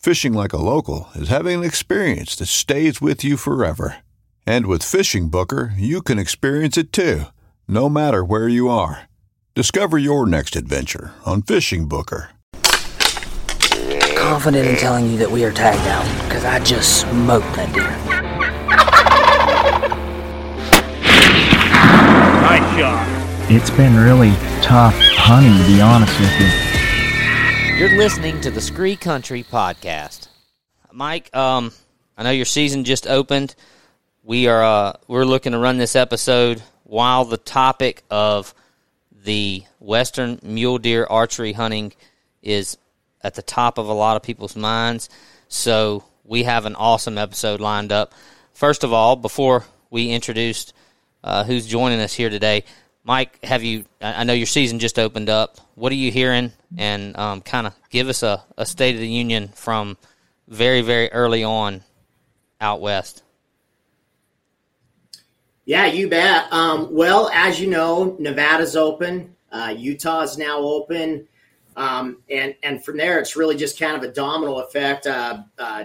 Fishing like a local is having an experience that stays with you forever. And with Fishing Booker, you can experience it too, no matter where you are. Discover your next adventure on Fishing Booker. Confident in telling you that we are tagged out because I just smoked that deer. Nice shot. It's been really tough hunting, to be honest with you. You're listening to the Scree Country Podcast. Mike, um, I know your season just opened. We are uh, we're looking to run this episode while the topic of the western mule deer archery hunting is at the top of a lot of people's minds. So we have an awesome episode lined up. First of all, before we introduced uh, who's joining us here today, Mike, have you? I know your season just opened up. What are you hearing? And um, kind of give us a, a state of the union from very, very early on out west. Yeah, you bet. Um, well, as you know, Nevada's open. Uh, Utah is now open. Um, and, and from there, it's really just kind of a domino effect. Uh, uh,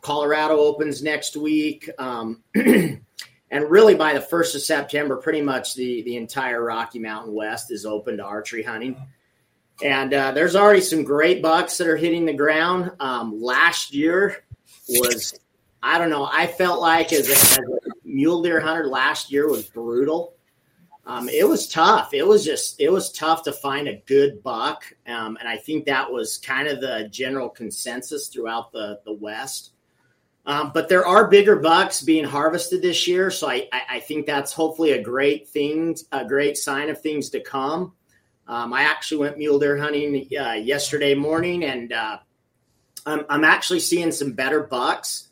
Colorado opens next week. Um, and really by the 1st of September, pretty much the, the entire Rocky Mountain West is open to archery hunting. And uh, there's already some great bucks that are hitting the ground. Um, last year was, I don't know, I felt like as a, as a mule deer hunter last year was brutal. Um, it was tough. It was just, it was tough to find a good buck. Um, and I think that was kind of the general consensus throughout the, the West. Um, but there are bigger bucks being harvested this year. So I, I, I think that's hopefully a great thing, a great sign of things to come. Um, I actually went mule deer hunting uh, yesterday morning, and uh, I'm, I'm, actually seeing some better bucks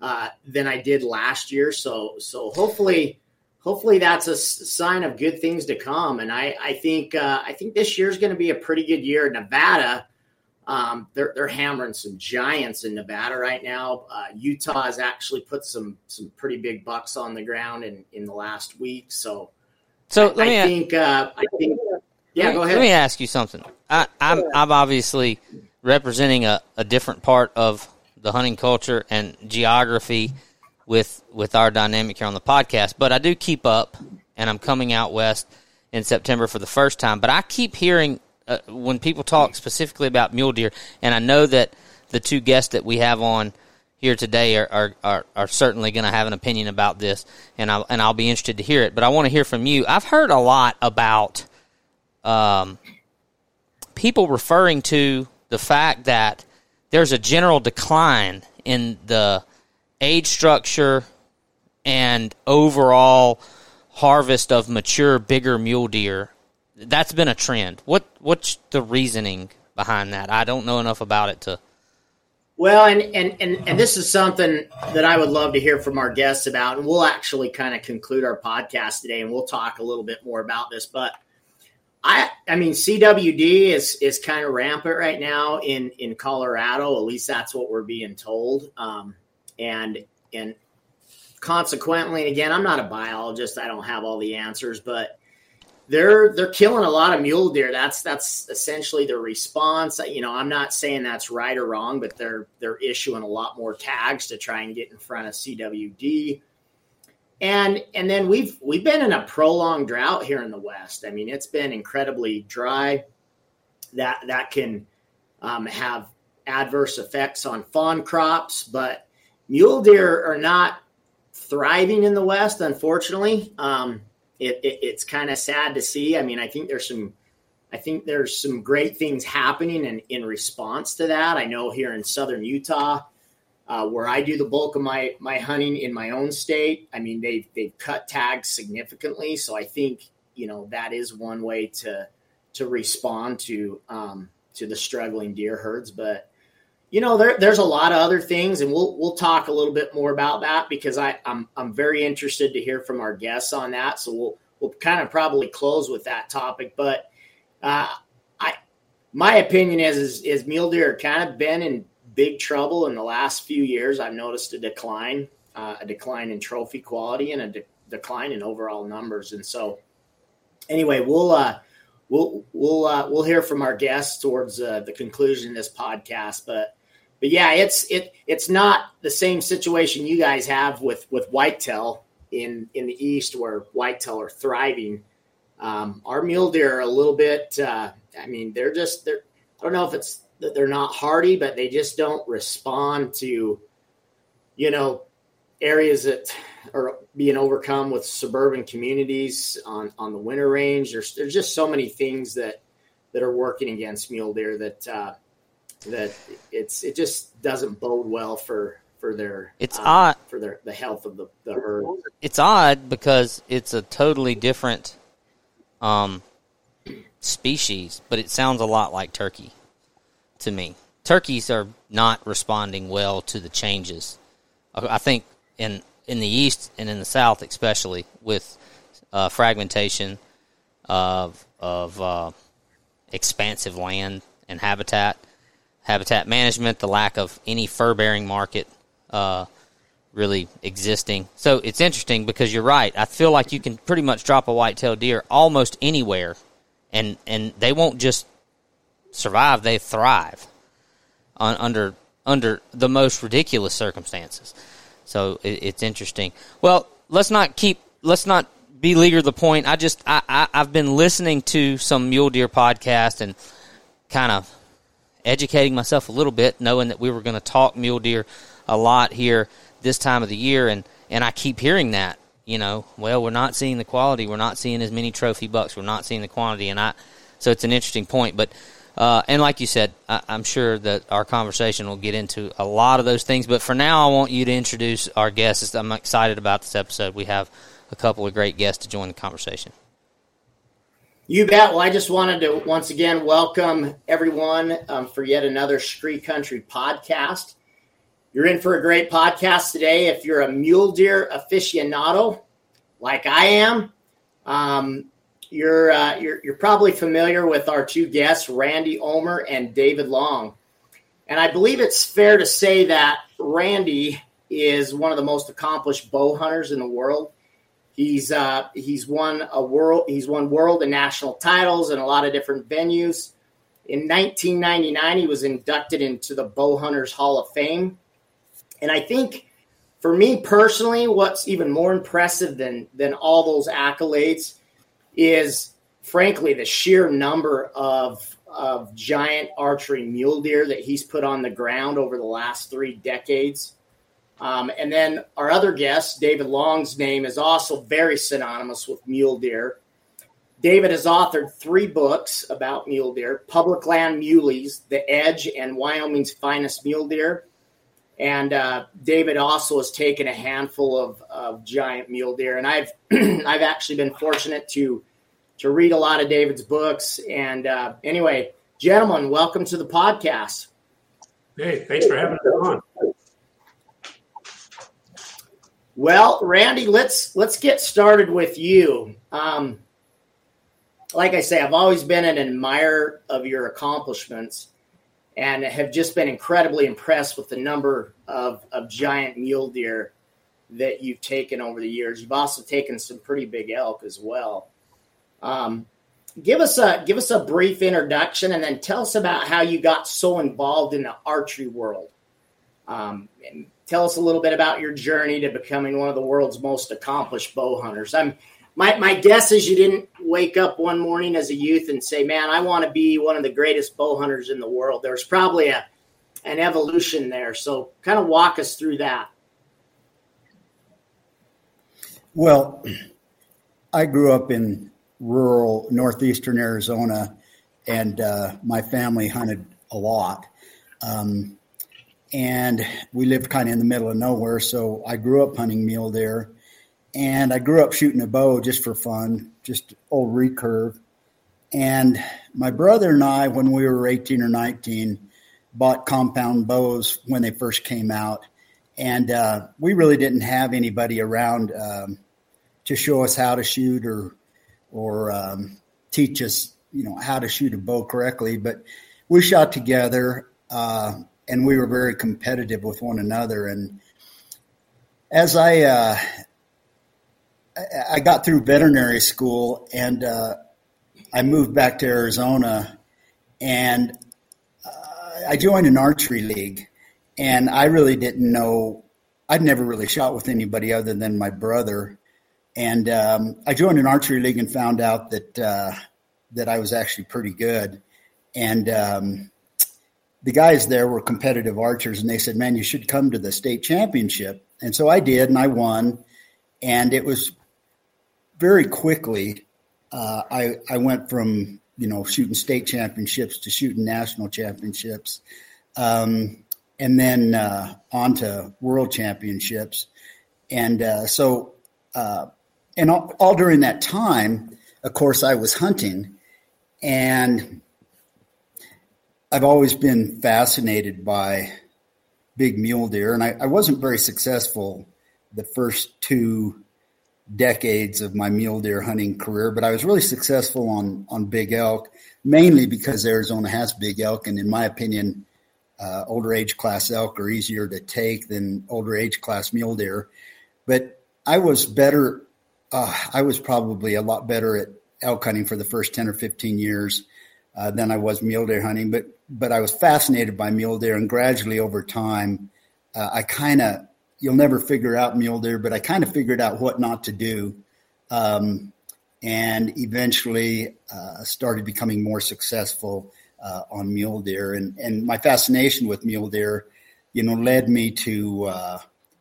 uh, than I did last year. So so hopefully hopefully that's a sign of good things to come. And I I think uh, I think this year is going to be a pretty good year. Nevada. Um, they're, they're hammering some giants in Nevada right now. Uh, Utah has actually put some some pretty big bucks on the ground in, in the last week. So, so I, I think uh, I think yeah, let go me, ahead. Let me ask you something. I, I'm I'm obviously representing a, a different part of the hunting culture and geography with with our dynamic here on the podcast, but I do keep up, and I'm coming out west in September for the first time. But I keep hearing uh, when people talk specifically about mule deer, and I know that the two guests that we have on here today are are, are, are certainly going to have an opinion about this, and I'll and I'll be interested to hear it. But I want to hear from you. I've heard a lot about um, people referring to the fact that there's a general decline in the age structure and overall harvest of mature, bigger mule deer. That's been a trend. What what's the reasoning behind that? I don't know enough about it to. Well, and, and and and this is something that I would love to hear from our guests about, and we'll actually kind of conclude our podcast today, and we'll talk a little bit more about this. But I I mean CWD is is kind of rampant right now in in Colorado. At least that's what we're being told. Um, and and consequently, and again, I'm not a biologist. I don't have all the answers, but they're they're killing a lot of mule deer. That's that's essentially their response. You know, I'm not saying that's right or wrong, but they're they're issuing a lot more tags to try and get in front of CWD. And and then we've we've been in a prolonged drought here in the West. I mean, it's been incredibly dry. That that can um, have adverse effects on fawn crops, but mule deer are not thriving in the West, unfortunately. Um, it, it, it's kind of sad to see. I mean, I think there's some, I think there's some great things happening in, in response to that. I know here in Southern Utah, uh, where I do the bulk of my, my hunting in my own state, I mean, they've, they've cut tags significantly. So I think, you know, that is one way to, to respond to, um, to the struggling deer herds. But you know, there, there's a lot of other things, and we'll we'll talk a little bit more about that because I, I'm I'm very interested to hear from our guests on that. So we'll we'll kind of probably close with that topic. But uh, I my opinion is is, is mule deer kind of been in big trouble in the last few years. I've noticed a decline, uh, a decline in trophy quality, and a de- decline in overall numbers. And so, anyway, we'll uh, we'll we'll uh, we'll hear from our guests towards uh, the conclusion of this podcast. But but yeah, it's it it's not the same situation you guys have with with whitetail in in the east where whitetail are thriving. Um, our mule deer are a little bit. Uh, I mean, they're just they're. I don't know if it's that they're not hardy, but they just don't respond to, you know, areas that are being overcome with suburban communities on on the winter range. There's there's just so many things that that are working against mule deer that uh, that it's it just doesn't bode well for for their it's um, odd for their the health of the, the herd. It's odd because it's a totally different um species, but it sounds a lot like turkey to me. Turkeys are not responding well to the changes. I think in in the east and in the south, especially with uh, fragmentation of of uh, expansive land and habitat, habitat management, the lack of any fur bearing market uh, really existing. So it's interesting because you're right. I feel like you can pretty much drop a white-tailed deer almost anywhere, and and they won't just survive; they thrive on, under under the most ridiculous circumstances. So it, it's interesting. Well, let's not keep let's not beleaguer the point. I just I, I I've been listening to some mule deer podcast and kind of educating myself a little bit, knowing that we were going to talk mule deer a lot here this time of the year, and and I keep hearing that. You know, well, we're not seeing the quality. We're not seeing as many trophy bucks. We're not seeing the quantity, and I. So it's an interesting point, but. Uh, and like you said, I, am sure that our conversation will get into a lot of those things. But for now, I want you to introduce our guests. I'm excited about this episode. We have a couple of great guests to join the conversation. You bet. Well, I just wanted to once again welcome everyone um, for yet another Scree Country podcast. You're in for a great podcast today. If you're a mule deer aficionado, like I am, um, you're, uh, you're you're probably familiar with our two guests, Randy Ulmer and David Long. And I believe it's fair to say that Randy is one of the most accomplished bow hunters in the world. He's uh, he's won a world he's won world and national titles in a lot of different venues. In 1999, he was inducted into the Bow Hunters Hall of Fame. And I think for me personally, what's even more impressive than than all those accolades is frankly the sheer number of of giant archery mule deer that he's put on the ground over the last three decades. Um, and then our other guest, David Long's name is also very synonymous with mule deer. David has authored three books about mule deer Public Land Muleys, The Edge, and Wyoming's Finest Mule Deer. And uh, David also has taken a handful of, of giant mule deer. And I've, I've actually been fortunate to, to read a lot of David's books. And uh, anyway, gentlemen, welcome to the podcast. Hey, thanks for having us on. Well, Randy, let's let's get started with you. Um, like I say, I've always been an admirer of your accomplishments, and have just been incredibly impressed with the number of, of giant mule deer that you've taken over the years. You've also taken some pretty big elk as well. Um, give us a give us a brief introduction, and then tell us about how you got so involved in the archery world. Um, and tell us a little bit about your journey to becoming one of the world's most accomplished bow hunters. I'm my my guess is you didn't wake up one morning as a youth and say, "Man, I want to be one of the greatest bow hunters in the world." There's probably a an evolution there. So, kind of walk us through that. Well, I grew up in rural northeastern Arizona, and uh, my family hunted a lot. Um, and we lived kind of in the middle of nowhere, so I grew up hunting mule deer, and I grew up shooting a bow just for fun, just old recurve. And my brother and I, when we were 18 or 19, bought compound bows when they first came out and uh, we really didn't have anybody around um, to show us how to shoot or or um, teach us, you know, how to shoot a bow correctly. But we shot together, uh, and we were very competitive with one another. And as I uh, I got through veterinary school, and uh, I moved back to Arizona, and uh, I joined an archery league and I really didn't know. I'd never really shot with anybody other than my brother, and um, I joined an archery league and found out that uh, that I was actually pretty good, and um, the guys there were competitive archers, and they said, "Man, you should come to the state championship." And so I did, and I won, and it was very quickly. Uh, I I went from you know shooting state championships to shooting national championships. Um, and then uh, on to world championships. And uh, so, uh, and all, all, during that time, of course, I was hunting, and I've always been fascinated by big mule deer. And I, I wasn't very successful the first two decades of my mule deer hunting career, but I was really successful on on big elk, mainly because Arizona has big elk, and in my opinion, uh, older age class elk are easier to take than older age class mule deer. But I was better. Uh, I was probably a lot better at elk hunting for the first 10 or 15 years uh, than I was mule deer hunting. But, but I was fascinated by mule deer. And gradually over time, uh, I kind of, you'll never figure out mule deer, but I kind of figured out what not to do. Um, and eventually uh, started becoming more successful uh, on mule deer, and and my fascination with mule deer, you know, led me to uh,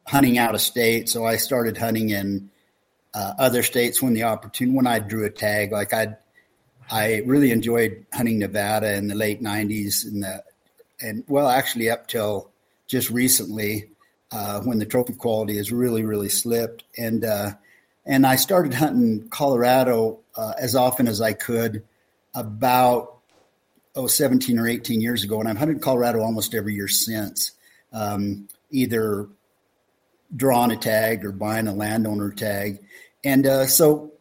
hunting out of state. So I started hunting in other states when the opportunity when I drew a tag. Like I, I really enjoyed hunting Nevada in the late '90s and the and well, actually up till just recently uh, when the trophy quality has really really slipped and. Uh, and I started hunting Colorado uh, as often as I could about oh, 17 or 18 years ago, and I've hunted Colorado almost every year since, um, either drawing a tag or buying a landowner tag. And uh, so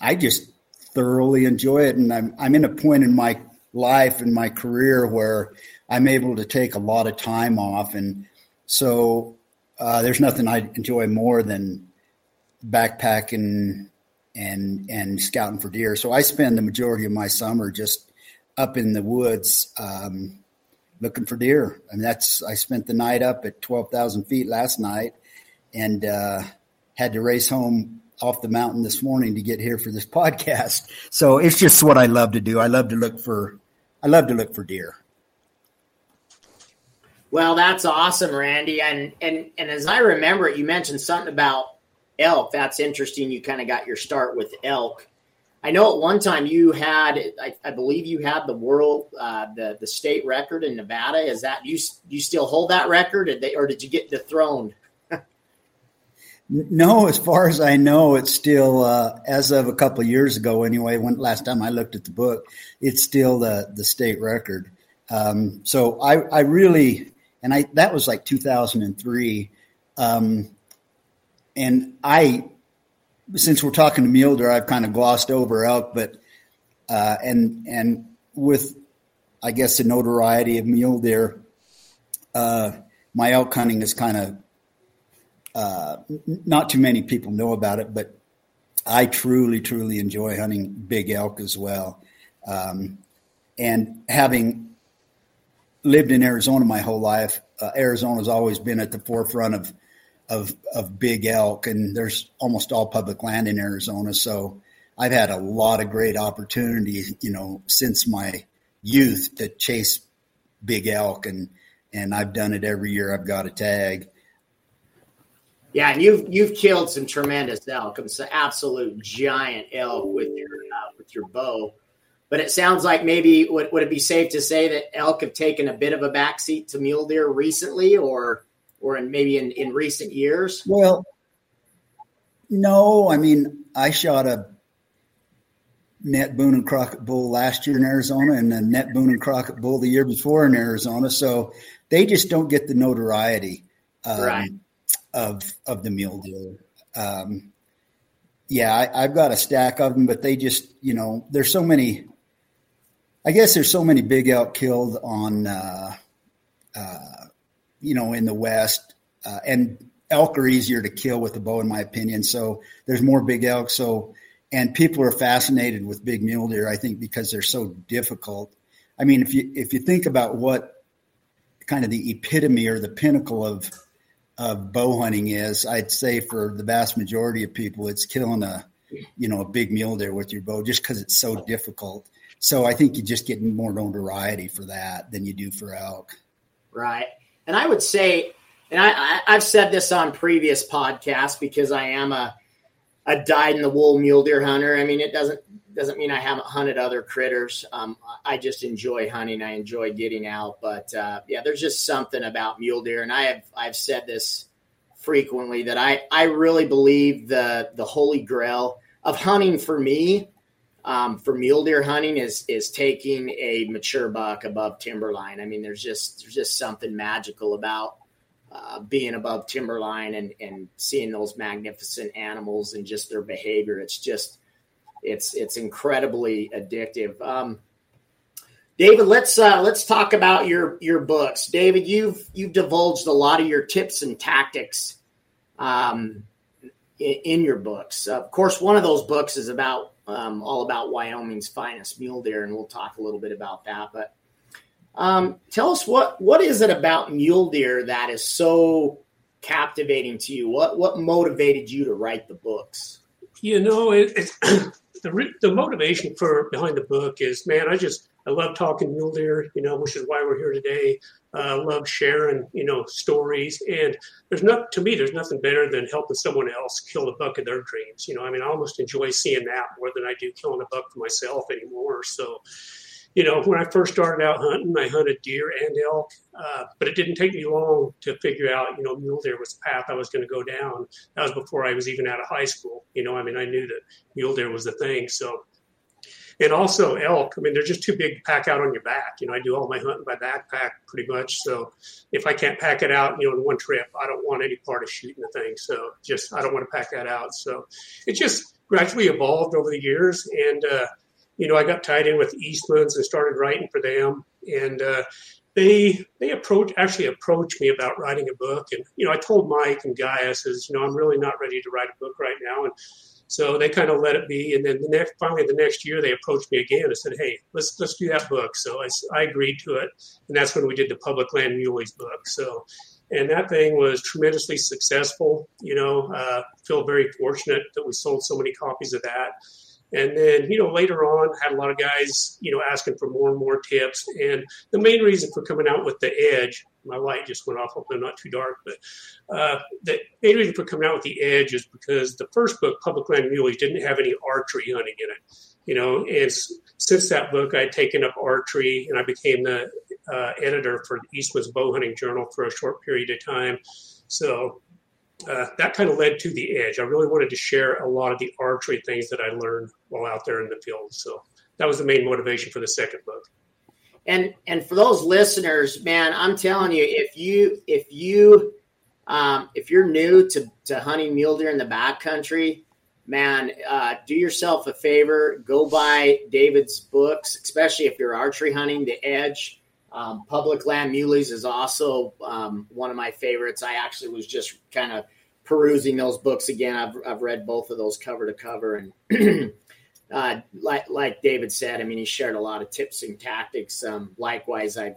I just thoroughly enjoy it. And I'm, I'm in a point in my life and my career where I'm able to take a lot of time off. And so uh, there's nothing I enjoy more than backpacking and and scouting for deer. So I spend the majority of my summer just up in the woods um, looking for deer. I mean, that's I spent the night up at twelve thousand feet last night, and uh, had to race home off the mountain this morning to get here for this podcast. So it's just what I love to do. I love to look for I love to look for deer. Well, that's awesome, Randy. And and and as I remember it, you mentioned something about elk. That's interesting. You kind of got your start with elk. I know at one time you had, I, I believe you had the world, uh, the the state record in Nevada. Is that you? You still hold that record, or, they, or did you get dethroned? No, as far as I know, it's still uh, as of a couple of years ago. Anyway, when last time I looked at the book, it's still the the state record. Um, so I I really and I that was like 2003, um, and I since we're talking to mule deer, I've kind of glossed over elk, but uh, and and with I guess the notoriety of mule deer, uh, my elk hunting has kind of uh, not too many people know about it, but I truly, truly enjoy hunting big elk as well. Um, and having lived in Arizona my whole life, uh, Arizona's always been at the forefront of, of of big elk, and there's almost all public land in Arizona. So I've had a lot of great opportunities, you know, since my youth to chase big elk, and and I've done it every year. I've got a tag. Yeah, and you've you've killed some tremendous elk, some absolute giant elk with your uh, with your bow. But it sounds like maybe would, would it be safe to say that elk have taken a bit of a backseat to mule deer recently, or or in maybe in, in recent years? Well, no. I mean, I shot a net Boone and Crockett bull last year in Arizona, and a net Boone and Crockett bull the year before in Arizona. So they just don't get the notoriety um, right. Of of the mule deer. Um, yeah, I, have got a stack of them, but they just, you know, there's so many. I guess there's so many big elk killed on, uh, uh, you know, in the West, uh, and elk are easier to kill with a bow, in my opinion. So there's more big elk. So, and people are fascinated with big mule deer, I think, because they're so difficult. I mean, if you if you think about what kind of the epitome or the pinnacle of of bow hunting is, I'd say for the vast majority of people, it's killing a, you know, a big mule deer with your bow just because it's so difficult. So I think you just get more notoriety for that than you do for elk. Right. And I would say, and I, I, have said this on previous podcasts because I am a, a dyed in the wool mule deer hunter. I mean, it doesn't doesn't mean I haven't hunted other critters. Um, I just enjoy hunting. I enjoy getting out. But uh, yeah, there's just something about mule deer, and I have I've said this frequently that I I really believe the the holy grail of hunting for me. Um, for mule deer hunting is is taking a mature buck above timberline. I mean, there's just there's just something magical about uh, being above timberline and and seeing those magnificent animals and just their behavior. It's just it's it's incredibly addictive. Um, David, let's uh, let's talk about your your books. David, you've you've divulged a lot of your tips and tactics um, in, in, your books. Of course, one of those books is about um, all about Wyoming's finest mule deer, and we'll talk a little bit about that. But um, tell us what what is it about mule deer that is so captivating to you? What what motivated you to write the books? You know, it, it's the the motivation for behind the book is, man, I just I love talking mule deer, you know, which is why we're here today. Uh, love sharing, you know, stories. And there's not to me, there's nothing better than helping someone else kill the buck of their dreams. You know, I mean, I almost enjoy seeing that more than I do killing a buck for myself anymore. So, you know, when I first started out hunting, I hunted deer and elk, uh, but it didn't take me long to figure out, you know, mule deer was the path I was going to go down. That was before I was even out of high school. You know, I mean, I knew that mule deer was the thing. So, and also elk. I mean, they're just too big to pack out on your back. You know, I do all my hunting by backpack pretty much. So if I can't pack it out, you know, in one trip, I don't want any part of shooting the thing. So just I don't want to pack that out. So it just gradually evolved over the years and. uh you know, I got tied in with Eastman's and started writing for them. And uh, they they approach actually approached me about writing a book. And you know, I told Mike and Guy, I says, you know, I'm really not ready to write a book right now. And so they kind of let it be. And then the next, finally, the next year, they approached me again and said, "Hey, let's let's do that book." So I, I agreed to it, and that's when we did the Public Land Muleys book. So, and that thing was tremendously successful. You know, uh, feel very fortunate that we sold so many copies of that. And then, you know, later on, had a lot of guys, you know, asking for more and more tips. And the main reason for coming out with the Edge, my light just went off, hopefully not too dark, but uh, the main reason for coming out with the Edge is because the first book, Public Land Muleys, didn't have any archery hunting in it. You know, and since that book, I'd taken up archery and I became the uh, editor for the Eastman's Bow Hunting Journal for a short period of time. So uh, that kind of led to the edge. I really wanted to share a lot of the archery things that I learned while out there in the field. So that was the main motivation for the second book. And and for those listeners, man, I'm telling you, if you if you um, if you're new to to hunting mule deer in the backcountry, man, uh, do yourself a favor, go buy David's books, especially if you're archery hunting. The Edge um, Public Land Muleys is also um, one of my favorites. I actually was just kind of perusing those books again. I've I've read both of those cover to cover, and uh, like like David said, I mean, he shared a lot of tips and tactics. Um, likewise, I've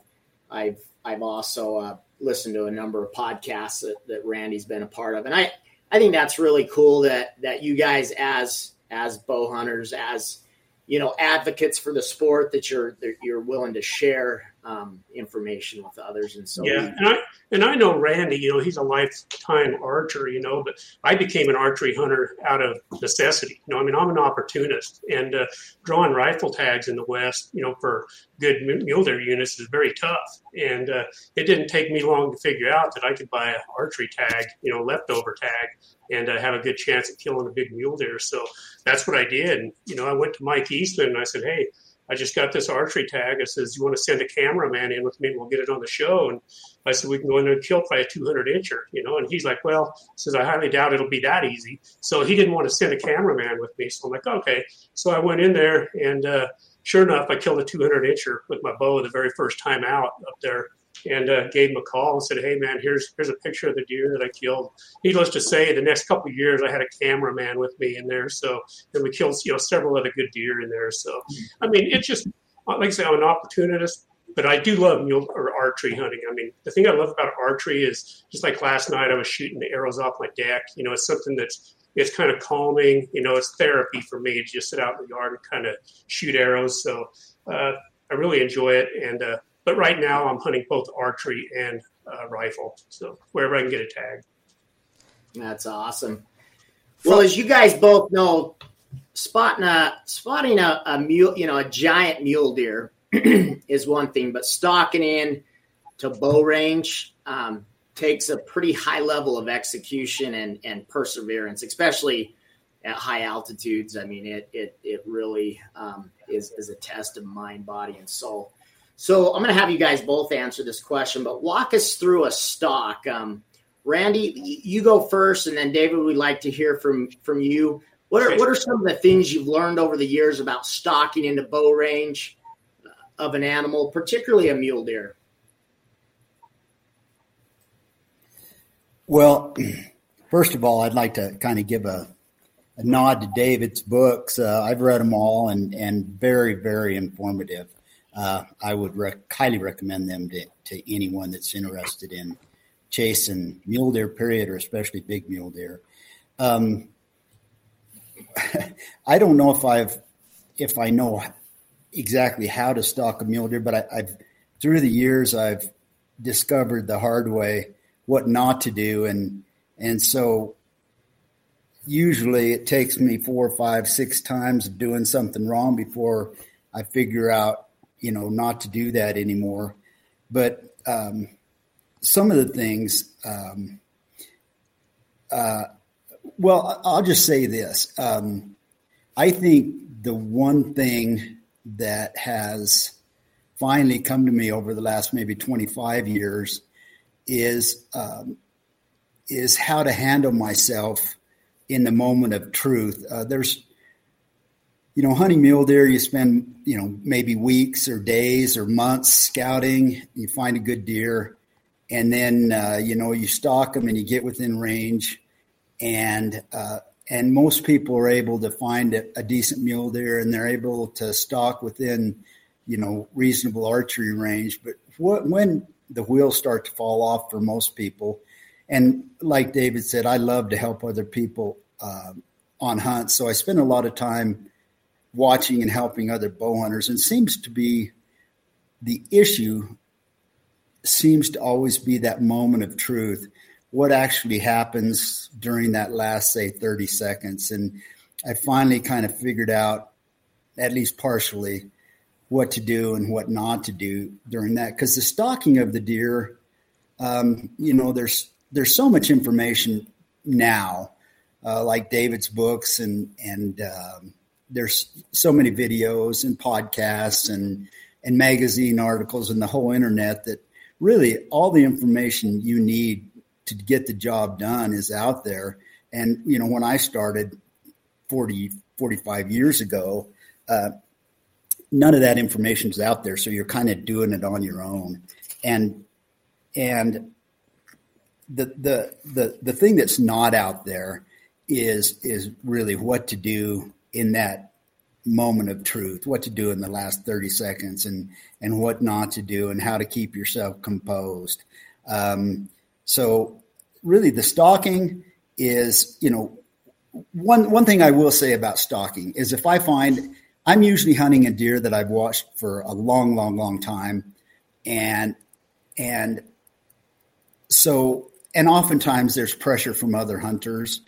I've I've also uh, listened to a number of podcasts that, that Randy's been a part of, and I I think that's really cool that that you guys as as bow hunters as you know advocates for the sport that you're that you're willing to share um, information with others. And so yeah and i and i know randy you know he's a lifetime archer you know but i became an archery hunter out of necessity. You know i mean i'm an opportunist and uh, drawing rifle tags in the west you know for good mule deer units is very tough. And uh, it didn't take me long to figure out that i could buy an archery tag you know leftover tag and uh, have a good chance at killing a big mule deer so that's what i did. And you know i went to mike eastman and i said hey I just got this archery tag. It says, You want to send a cameraman in with me? And we'll get it on the show. And I said, We can go in there and kill by a 200 incher, you know? And he's like, Well, says, I highly doubt it'll be that easy. So he didn't want to send a cameraman with me. So I'm like, Okay. So I went in there and, uh, sure enough, I killed a 200 incher with my bow the very first time out up there and uh, gave him a call and said, "Hey, man, here's here's a picture of the deer that I killed." Needless to say, the next couple of years, I had a cameraman with me in there, so and we killed you know several other good deer in there. So, I mean, it's just like I say, I'm an opportunist, but I do love mule or archery hunting. I mean, the thing I love about archery is just like last night, I was shooting the arrows off my deck. You know, it's something that's it's kind of calming. You know, it's therapy for me to just sit out in the yard and kind of shoot arrows. So uh, I really enjoy it, and uh, but right now, I'm hunting both archery and uh, rifle. So wherever I can get a tag. That's awesome. Well, as you guys both know, spotting a spotting a, a mule, you know, a giant mule deer is one thing, but stalking in to bow range um, takes a pretty high level of execution and, and perseverance, especially at high altitudes. I mean, it it it really um, is is a test of mind, body, and soul. So I'm going to have you guys both answer this question, but walk us through a stalk. Um, Randy, you go first, and then David, we'd like to hear from from you. What are what are some of the things you've learned over the years about stalking into bow range of an animal, particularly a mule deer? Well, first of all, I'd like to kind of give a, a nod to David's books. Uh, I've read them all, and and very very informative uh, I would rec- highly recommend them to, to anyone that's interested in chasing mule deer, period, or especially big mule deer. Um, I don't know if I've if I know exactly how to stalk a mule deer, but I, I've through the years I've discovered the hard way what not to do, and and so usually it takes me four, five, six times of doing something wrong before I figure out you know, not to do that anymore. But um, some of the things, um, uh, well, I'll just say this. Um, I think the one thing that has finally come to me over the last maybe 25 years is um, is how to handle myself in the moment of truth. Uh, there's you know, hunting mule deer, you spend, you know, maybe weeks or days or months scouting. You find a good deer, and then uh, you know you stalk them and you get within range, and uh, and most people are able to find a, a, decent mule deer, and they're able to stalk within, you know, reasonable archery range. But what, when the wheels start to fall off for most people, and like David said, I love to help other people uh, on hunts, so I spend a lot of time watching and helping other bow hunters. And seems to be the issue seems to always be that moment of truth. What actually happens during that last say 30 seconds? And i finally kind of figured out at least partially what to do and what not to do during that. Because the stalking of the deer um, you know there's there's so much information now uh, like david's books and and um, there's so many videos and podcasts and and magazine articles and the whole internet that really all the information you need to get the job done is out there. And you know when i started 40 45 years ago uh, none of that information is out there so you're kind of doing it on your own. And and the the the the thing that's not out there is is really what to do in that moment of truth, what to do in the last 30 seconds and and what not to do and how to keep yourself composed. Um, so really the stalking is, you know, one one thing I will say about stalking is if I find I'm usually hunting a deer that I've watched for a long, long, long time, and and so and oftentimes there's pressure from other hunters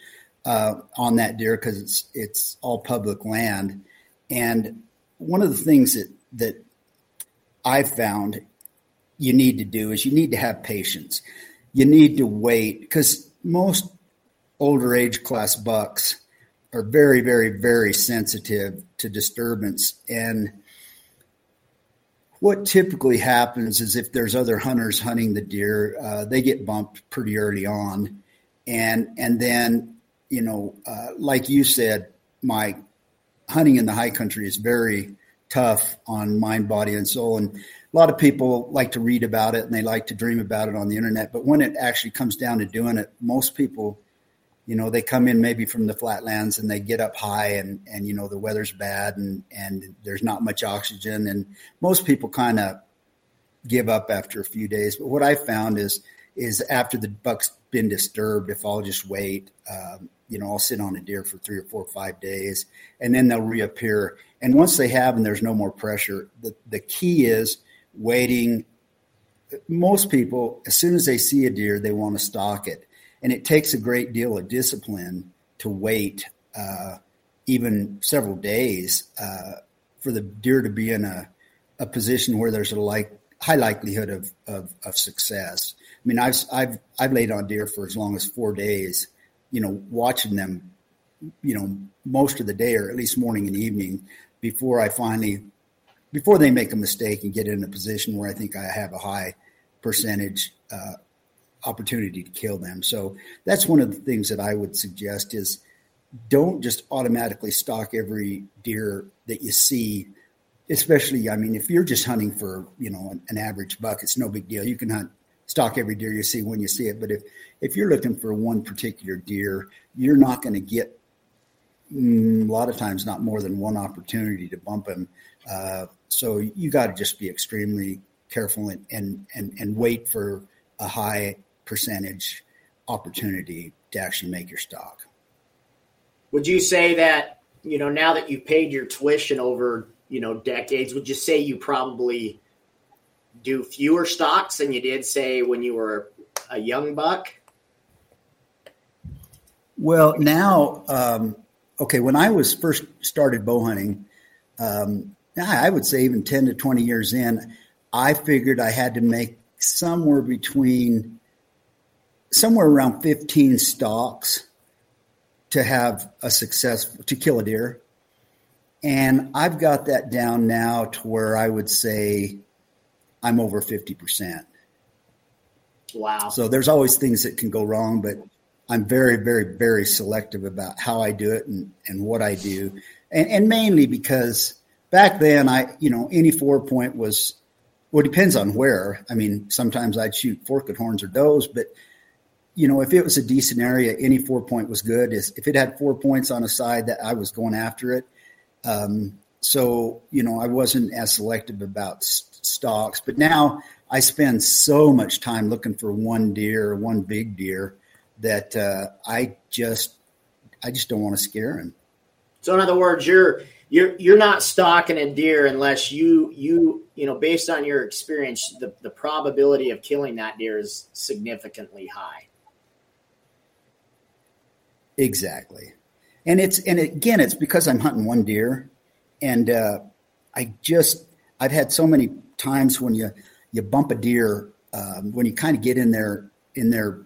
uh, on that deer because it's it's all public land, and one of the things that that I've found you need to do is you need to have patience. You need to wait because most older age class bucks are very, very, very sensitive to disturbance. And what typically happens is if there's other hunters hunting the deer, uh, they get bumped pretty early on, and and then you know, uh, like you said, Mike, hunting in the high country is very tough on mind, body, and soul. And a lot of people like to read about it and they like to dream about it on the internet. But when it actually comes down to doing it, most people, you know, they come in maybe from the flatlands and they get up high and, and you know, the weather's bad and, and there's not much oxygen. And most people kind of give up after a few days. But what I found is, is after the buck's been disturbed, if I'll just wait, um, you know, I'll sit on a deer for three or four or five days and then they'll reappear. And once they have and there's no more pressure, the, the key is waiting. Most people, as soon as they see a deer, they want to stalk it. And it takes a great deal of discipline to wait uh, even several days uh, for the deer to be in a, a position where there's a like, high likelihood of, of, of success. I mean, I've, I've, I've laid on deer for as long as four days you know, watching them, you know, most of the day or at least morning and evening before I finally, before they make a mistake and get in a position where I think I have a high percentage uh, opportunity to kill them. So that's one of the things that I would suggest is don't just automatically stalk every deer that you see. Especially, I mean, if you're just hunting for you know an, an average buck, it's no big deal. You can hunt stalk every deer you see when you see it. But if if you're looking for one particular deer, you're not going to get mm, a lot of times not more than one opportunity to bump him. Uh, so you got to just be extremely careful and, and and and wait for a high percentage opportunity to actually make your stalk. Would you say that you know now that you've paid your tuition over you know decades? Would you say you probably do fewer stalks than you did, say, when you were a young buck? Well, now, um, okay, when I was first started bow hunting, um, I would say even 10 to 20 years in, I figured I had to make somewhere between somewhere around 15 stalks to have a success to kill a deer. And I've got that down now to where I would say I'm over 50%. Wow. So there's always things that can go wrong, but I'm very, very, very selective about how I do it and, and what I do. And, and mainly because back then I, you know, any four point was, well, it depends on where. I mean, sometimes I'd shoot forked horns or does, but you know, if it was a decent area, any four point was good. If it had four points on a side that I was going after it. Um, so, you know, I wasn't as selective about stalks. But now I spend so much time looking for one deer, one big deer, that uh, I just I just don't want to scare him. So in other words, you're you're you're not stalking a deer unless you you you know based on your experience, the the probability of killing that deer is significantly high. Exactly, and it's and again, it's because I'm hunting one deer, and uh, I just I've had so many times when you you bump a deer um, when you kind of get in their in their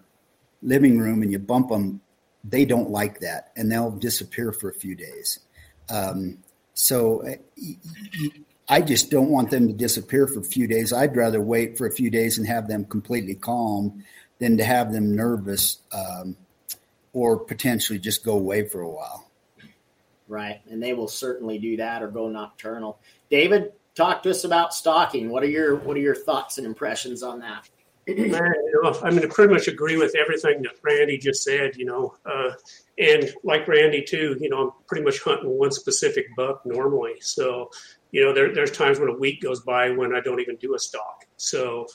living room and you bump them, they don't like that and they'll disappear for a few days. Um, so uh, I just don't want them to disappear for a few days. I'd rather wait for a few days and have them completely calm than to have them nervous um, or potentially just go away for a while. Right, and they will certainly do that or go nocturnal. David, talk to us about stalking. What are your what are your thoughts and impressions on that? I mean, I pretty much agree with everything that Randy just said. You know, uh, and like Randy too, you know, I'm pretty much hunting one specific buck normally. So, you know, there, there's times when a week goes by when I don't even do a stalk. So,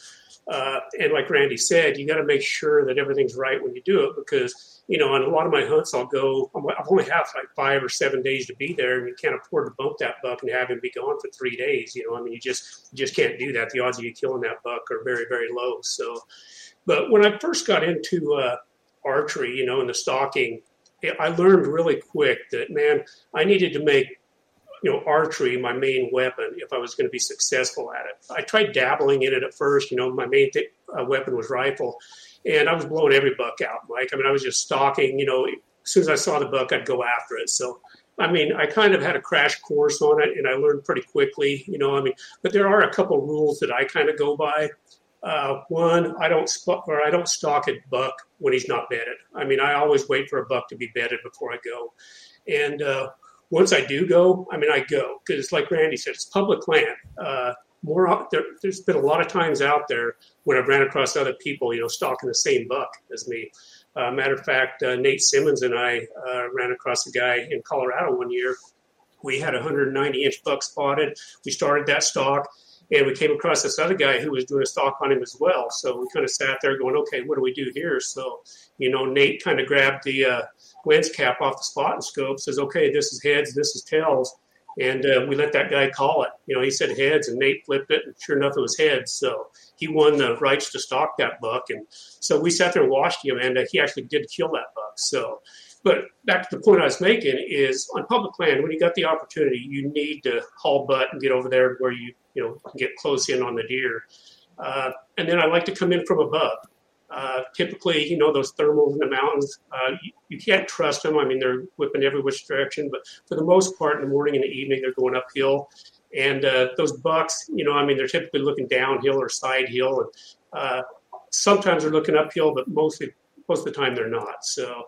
uh, and like Randy said, you got to make sure that everything's right when you do it because you know, on a lot of my hunts, I'll go. I've only have like five or seven days to be there, and you can't afford to bump that buck and have him be gone for three days. You know, I mean, you just you just can't do that. The odds of you killing that buck are very very low. So, but when I first got into uh, archery, you know, and the stalking, I learned really quick that man, I needed to make you know archery my main weapon if I was going to be successful at it. I tried dabbling in it at first. You know, my main th- uh, weapon was rifle and I was blowing every buck out, Mike. I mean, I was just stalking. You know, as soon as I saw the buck, I'd go after it. So, I mean, I kind of had a crash course on it, and I learned pretty quickly. You know, I mean, but there are a couple rules that I kind of go by. Uh, one, I don't sp- or I don't stalk a buck when he's not bedded. I mean, I always wait for a buck to be bedded before I go. And uh, once I do go, I mean, I go because, like Randy said, it's public land. Uh, more there, has been a lot of times out there when I've ran across other people, you know, stalking the same buck as me. Uh, matter of fact, uh, Nate Simmons and I uh, ran across a guy in Colorado one year. We had a 190 inch buck spotted. We started that stalk, and we came across this other guy who was doing a stalk on him as well. So we kind of sat there going, okay, what do we do here? So, you know, Nate kind of grabbed the uh, lens cap off the spotting scope, says, okay, this is heads, this is tails and uh, we let that guy call it. You know, he said heads, and Nate flipped it, and sure enough, it was heads. So he won the rights to stalk that buck, and so we sat there and watched him, and uh, he actually did kill that buck. So, but back to the point I was making is on public land, when you got the opportunity, you need to haul butt and get over there where you you know get close in on the deer. Uh, and then I like to come in from above. Uh, typically, you know, those thermals in the mountains, uh, you, you, can't trust them. I mean, they're whipping every which direction, but for the most part, in the morning and the evening, they're going uphill. And uh, those bucks, you know, I mean, they're typically looking downhill or side hill, and uh, sometimes they're looking uphill, but mostly most of the time they're not. So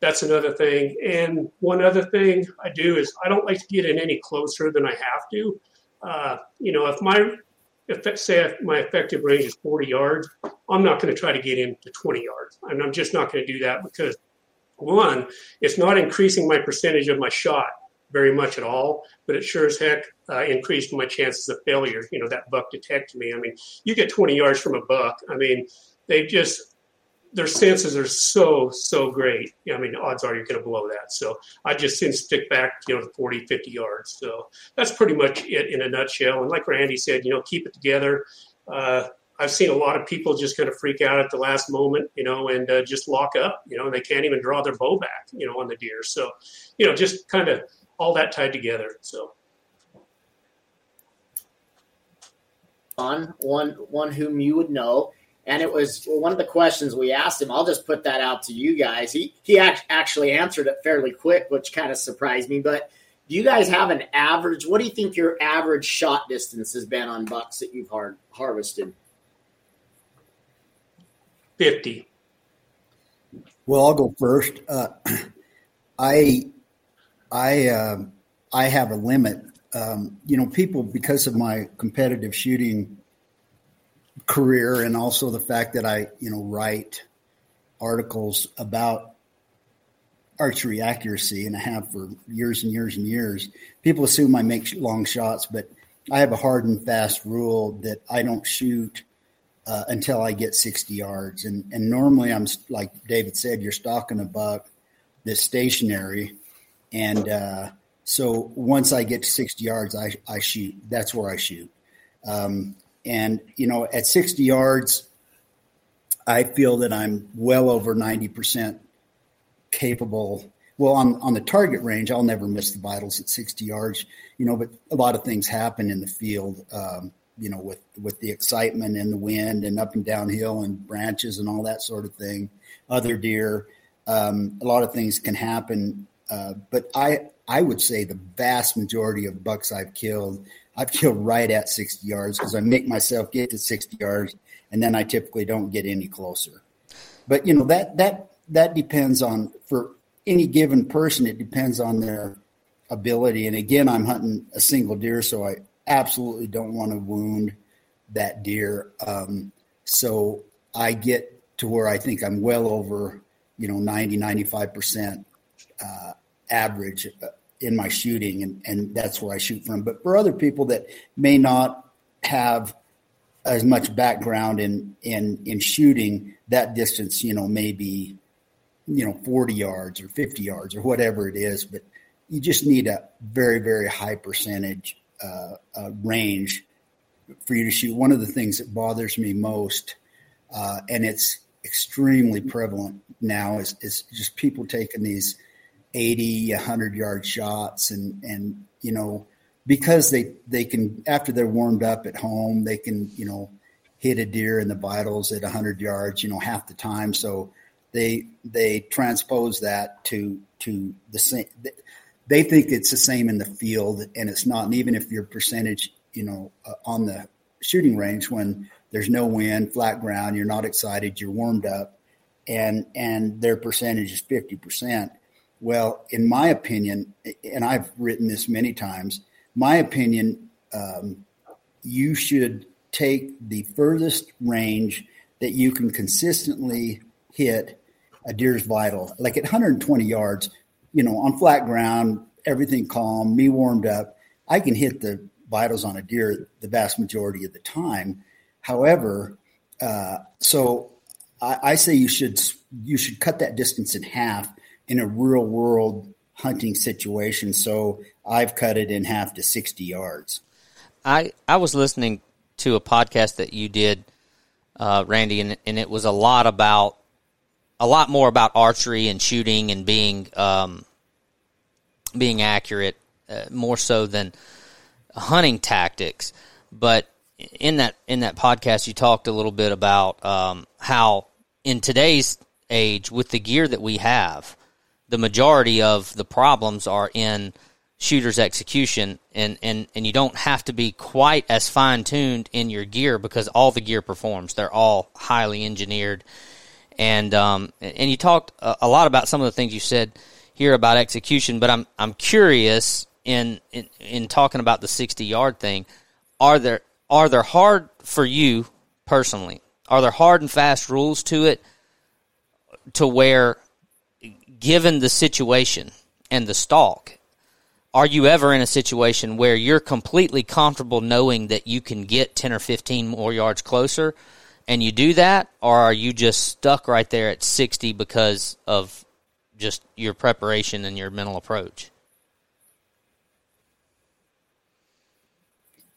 that's another thing. And one other thing I do is I don't like to get in any closer than I have to. Uh, you know, if my if say my effective range is 40 yards, I'm not going to try to get into 20 yards. And I'm just not going to do that because one, it's not increasing my percentage of my shot very much at all, but it sure as heck uh, increased my chances of failure. You know, that buck detected me. I mean, you get 20 yards from a buck. I mean, they just their senses are so so great. I mean, odds are you're going to blow that. So I just soon stick back, you know, 40, 50 yards. So that's pretty much it in a nutshell. And like Randy said, you know, keep it together. Uh, I've seen a lot of people just kind of freak out at the last moment, you know, and uh, just lock up, you know, and they can't even draw their bow back, you know, on the deer. So, you know, just kind of all that tied together. So. On one one whom you would know and it was one of the questions we asked him. I'll just put that out to you guys. He he actually answered it fairly quick, which kind of surprised me. But do you guys have an average? What do you think your average shot distance has been on bucks that you've har- harvested? Fifty. Well, I'll go first. Uh, I I uh, I have a limit. Um, you know, people because of my competitive shooting career and also the fact that I, you know, write articles about archery accuracy and I have for years and years and years. People assume I make long shots, but I have a hard and fast rule that I don't shoot uh, until I get 60 yards. And, and normally I'm like David said, you're stalking a buck that's stationary. And uh, so once I get to 60 yards, I, I shoot. That's where I shoot. Um, and, you know, at 60 yards, I feel that I'm well over 90% capable. Well, on, on the target range, I'll never miss the vitals at 60 yards, you know, but a lot of things happen in the field, um, you know, with, with the excitement and the wind and up and downhill and branches and all that sort of thing. Other deer, um, a lot of things can happen. Uh, but I, I would say the vast majority of bucks I've killed I've killed right at 60 yards because I make myself get to 60 yards and then I typically don't get any closer. But you know that that that depends on for any given person. It depends on their ability. And again, I'm hunting a single deer, so I absolutely don't want to wound that deer. Um, so I get to where I think I'm well over, you know, 90, 95% uh, average uh, in my shooting, and, and that's where I shoot from. But for other people that may not have as much background in in in shooting, that distance, you know, maybe you know 40 yards or 50 yards or whatever it is, but you just need a very very high percentage uh, uh, range for you to shoot. One of the things that bothers me most, uh, and it's extremely prevalent now, is, is just people taking these 80, 100 yard shots, and and you know because they they can after they're warmed up at home, they can you know hit a deer in the vitals at 100 yards, you know half the time. So they they transpose that to to the same. They think it's the same in the field, and it's not. And even if your percentage, you know, uh, on the shooting range when there's no wind, flat ground, you're not excited, you're warmed up, and and their percentage is fifty percent. Well, in my opinion, and I've written this many times, my opinion, um, you should take the furthest range that you can consistently hit a deer's vital. Like at 120 yards, you know, on flat ground, everything calm, me warmed up, I can hit the vitals on a deer the vast majority of the time. However, uh, so I, I, say you should you should cut that distance in half in a real world hunting situation. So I've cut it in half to 60 yards. I, I was listening to a podcast that you did, uh, Randy, and, and it was a lot about a lot more about archery and shooting and being um, being accurate, uh, more so than hunting tactics. But in that in that podcast, you talked a little bit about um, how in today's age, with the gear that we have, the majority of the problems are in shooter's execution and, and, and you don't have to be quite as fine tuned in your gear because all the gear performs. They're all highly engineered. And um, and you talked a, lot about some of the things you said here about execution, but I'm I'm curious in in, in talking about the 60 yard thing. Are there are there hard for you personally? Are there hard and fast rules to it to where given the situation and the stalk, are you ever in a situation where you're completely comfortable knowing that you can get 10 or 15 more yards closer and you do that? Or are you just stuck right there at 60 because of just your preparation and your mental approach?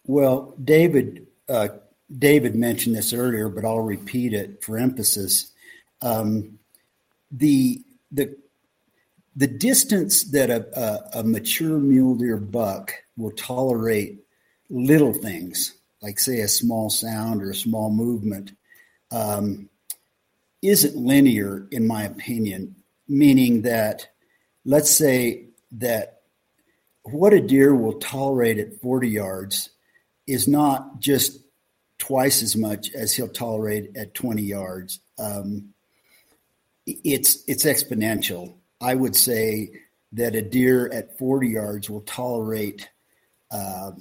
Well david uh, david mentioned this earlier but i'll repeat it for emphasis. Um, the the the distance that a, a, a, mature mule deer buck will tolerate little things, like say a small sound or a small movement, um, isn't linear, in my opinion. Meaning that, let's say that what a deer will tolerate at 40 yards is not just twice as much as he'll tolerate at 20 yards. Um, it's it's exponential I would say that a deer at 40 yards will tolerate, uh,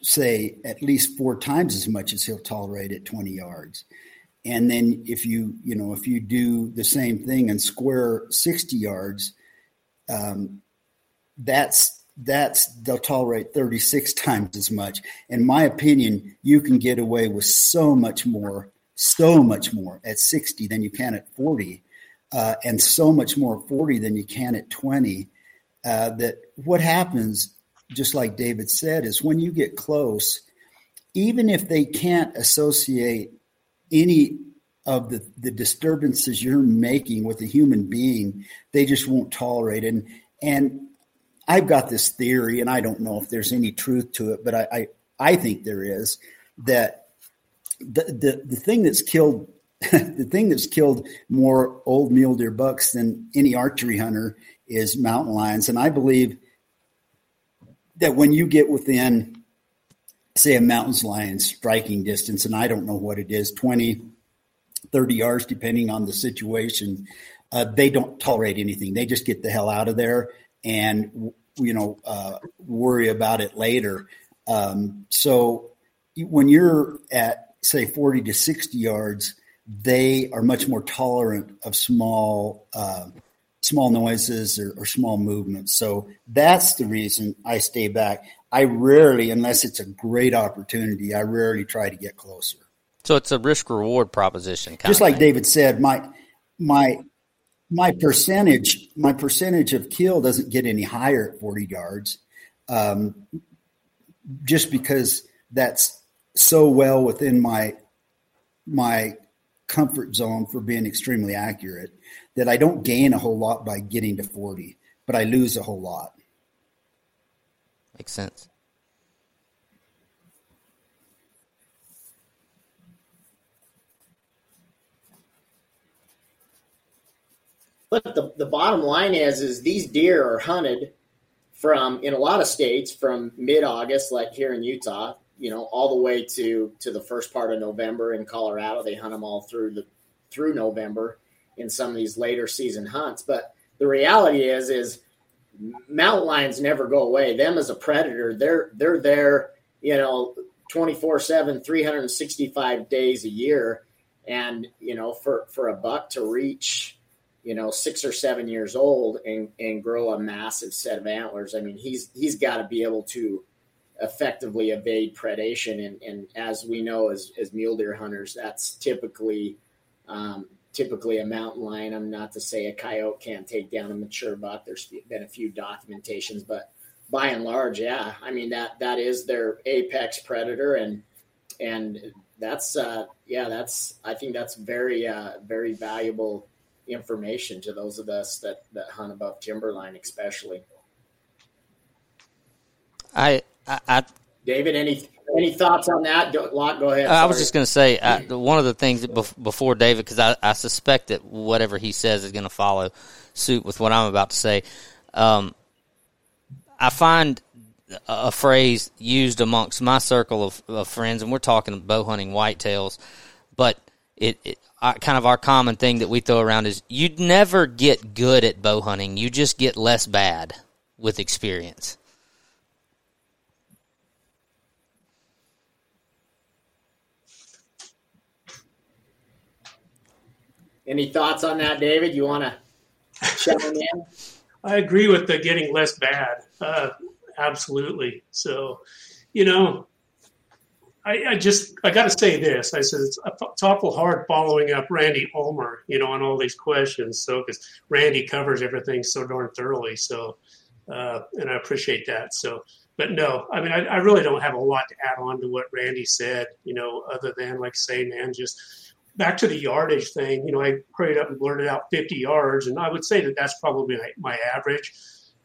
say, at least four times as much as he'll tolerate at 20 yards. And then if you, you know, if you do the same thing and square 60 yards, um, that's that's they'll tolerate 36 times as much. In my opinion, you can get away with so much more, so much more at 60 than you can at 40 uh, and so much more at 40 than you can at 20. Uh, that what happens, just like David said, is when you get close, even if they can't associate any of the, the disturbances you're making with a human being, they just won't tolerate it. And, and I've got this theory, and I don't know if there's any truth to it, but I, I, I think there is that the, the, the thing that's killed the thing that's killed more old mule deer bucks than any archery hunter is mountain lions. And I believe that when you get within, say, a mountain lion striking distance, and I don't know what it is 20, 30 yards, depending on the situation, uh, they don't tolerate anything. They just get the hell out of there and, you know, uh, worry about it later. Um, so when you're at say 40 to 60 yards, they are much more tolerant of small uh, small noises or, or, small movements. So that's the reason I stay back. I rarely, unless it's a great opportunity, I rarely try to get closer. So it's a risk reward proposition. Just like David said, my my my percentage my percentage of kill doesn't get any higher at 40 yards, um, just because that's so well within my my comfort zone for being extremely accurate that I don't gain a whole lot by getting to 40, but I lose a whole lot. Makes sense. But the, the bottom line is is these deer are hunted from in a lot of states from mid August, like here in Utah, you know, all the way to to the first part of November in Colorado. They hunt them all through the through November in some of these later season hunts. But the reality is is mountain lions never go away. Them as a predator, they're they're there, you know, 24/7 365 days a year and, you know, for for a buck to reach you know, six or seven years old and, and grow a massive set of antlers. I mean, he's he's got to be able to effectively evade predation. And, and as we know, as, as mule deer hunters, that's typically um, typically a mountain lion. I'm not to say a coyote can't take down a mature buck. There's been a few documentations, but by and large, yeah, I mean that that is their apex predator, and and that's uh, yeah, that's I think that's very uh, very valuable information to those of us that, that hunt above timberline, especially. I, I, I David, any any thoughts on that? Lot, go ahead. Sorry. I was just going to say I, one of the things before David, because I, I suspect that whatever he says is going to follow suit with what I'm about to say. Um, I find a phrase used amongst my circle of, of, friends, and we're talking bow hunting whitetails, but it, it uh, kind of our common thing that we throw around is you'd never get good at bow hunting. You just get less bad with experience. Any thoughts on that, David? You want to chime in? I agree with the getting less bad. Uh, absolutely. So, you know, I, I, just I got to say this. I said it's, awful hard following up Randy Ulmer, you know, on all these questions. So because Randy covers everything so darn thoroughly. So, uh, and I appreciate that. So, but no, I mean, I, I, really don't have a lot to add on to what Randy said. You know, other than like say, man, just back to the yardage thing. You know, I prayed up and blurted out 50 yards, and I would say that that's probably my, my average.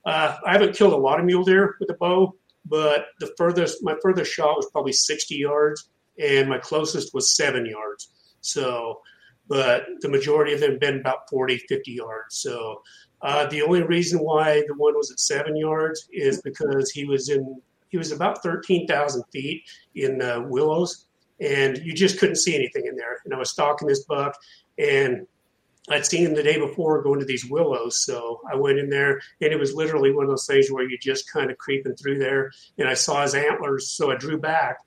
Uh, I haven't killed a lot of mule deer with a bow, but the furthest my furthest shot was probably 60 yards and my closest was seven yards so but the majority of them been about 40 50 yards so uh, the only reason why the one was at seven yards is because he was in he was about 13,000 feet in uh, willows and you just couldn't see anything in there and i was stalking this buck and I'd seen him the day before going to these willows. So I went in there and it was literally one of those things where you're just kind of creeping through there and I saw his antlers. So I drew back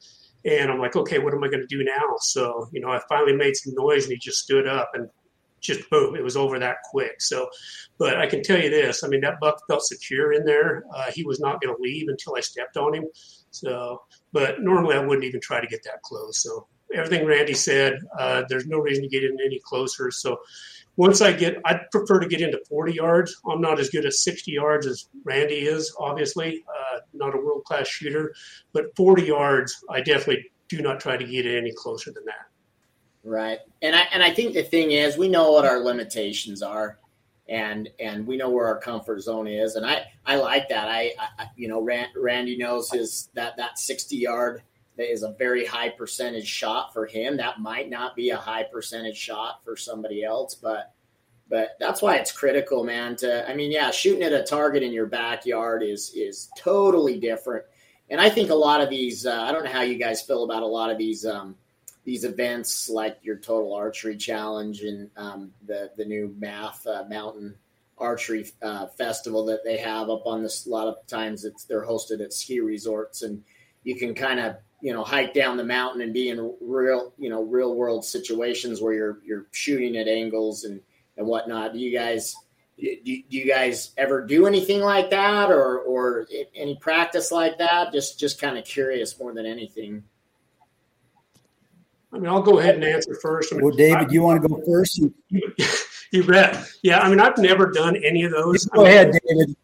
and I'm like, okay, what am I going to do now? So, you know, I finally made some noise and he just stood up and just boom, it was over that quick. So, but I can tell you this, I mean, that buck felt secure in there. Uh, he was not going to leave until I stepped on him. So, but normally I wouldn't even try to get that close. So everything Randy said, uh, there's no reason to get in any closer. So, once I get, I'd prefer to get into 40 yards. I'm not as good at 60 yards as Randy is, obviously, uh, not a world class shooter, but 40 yards, I definitely do not try to get any closer than that. Right, and I and I think the thing is, we know what our limitations are, and and we know where our comfort zone is, and I I like that. I, I you know Randy knows his that that 60 yard is a very high percentage shot for him. That might not be a high percentage shot for somebody else, but but that's why it's critical, man. To I mean, yeah, shooting at a target in your backyard is is totally different. And I think a lot of these, uh, I don't know how you guys feel about a lot of these um, these events, like your Total Archery Challenge and um, the the new Math uh, Mountain Archery uh, Festival that they have up on this. A lot of times, it's they're hosted at ski resorts, and you can kind of you know hike down the mountain and be in real you know real world situations where you're you're shooting at angles and and whatnot. Do you guys do, do you guys ever do anything like that or or any practice like that? Just just kind of curious more than anything. I mean, I'll go ahead and answer first. I mean, well, David, I, you want to go first? You bet. Yeah, I mean, I've never done any of those. Go I mean, ahead, David.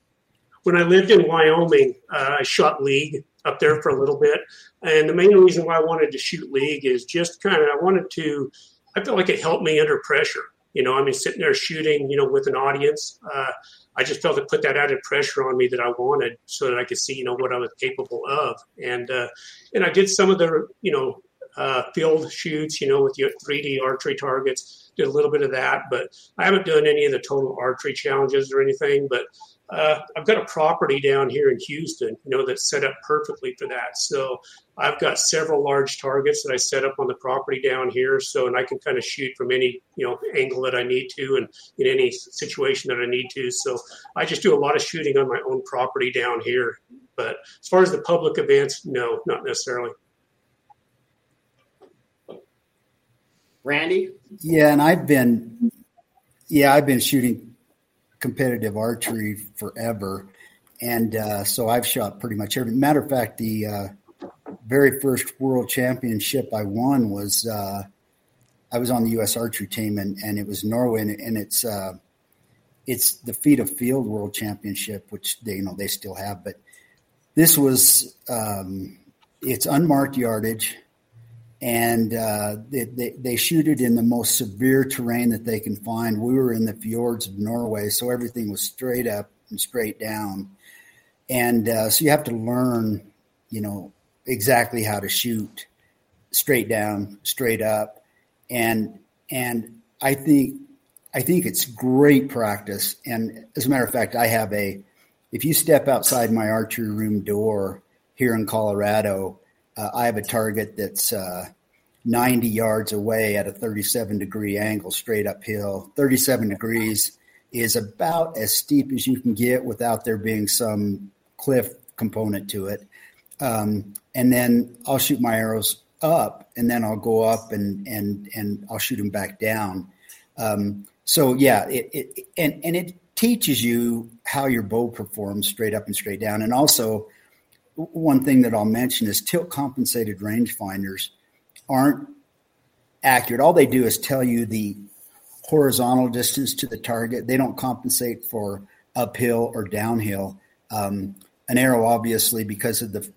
When I lived in Wyoming, uh, I shot league up there for a little bit, and the main reason why I wanted to shoot league is just kind of I wanted to. I felt like it helped me under pressure. You know, I mean, sitting there shooting, you know, with an audience, uh, I just felt it put that added pressure on me that I wanted, so that I could see, you know, what I was capable of. And uh, and I did some of the, you know, uh, field shoots, you know, with your 3D archery targets. Did a little bit of that, but I haven't done any of the total archery challenges or anything. But uh, I've got a property down here in Houston, you know, that's set up perfectly for that. So I've got several large targets that I set up on the property down here. So, and I can kind of shoot from any, you know, angle that I need to and in any situation that I need to. So I just do a lot of shooting on my own property down here. But as far as the public events, no, not necessarily. Randy? Yeah, and I've been, yeah, I've been shooting competitive archery forever, and uh, so I've shot pretty much every. Matter of fact, the uh, very first world championship I won was uh, I was on the U.S. archery team, and, and it was Norway, and, and it's uh, it's the FITA field world championship, which they you know they still have, but this was um, it's unmarked yardage and uh, they, they, they, shoot it in the most severe terrain that they can find. We were in the fjords of Norway, so everything was straight up and straight down, and uh, so you have to learn, you know, exactly how to shoot straight down, straight up, and and I think I think it's great practice. And as a matter of fact, I have a if you step outside my archery room door here in Colorado uh, I have a target that's uh, 90 yards away at a 37 degree angle straight uphill. 37 degrees is about as steep as you can get without there being some cliff component to it. Um, and then I'll shoot my arrows up, and then I'll go up and and and I'll shoot them back down. Um, so yeah, it, it and and it teaches you how your bow performs straight up and straight down, and also one thing that I'll mention is tilt compensated rangefinders aren't accurate. All they do is tell you the horizontal distance to the target. They don't compensate for uphill or downhill. Um, an arrow, obviously, because of the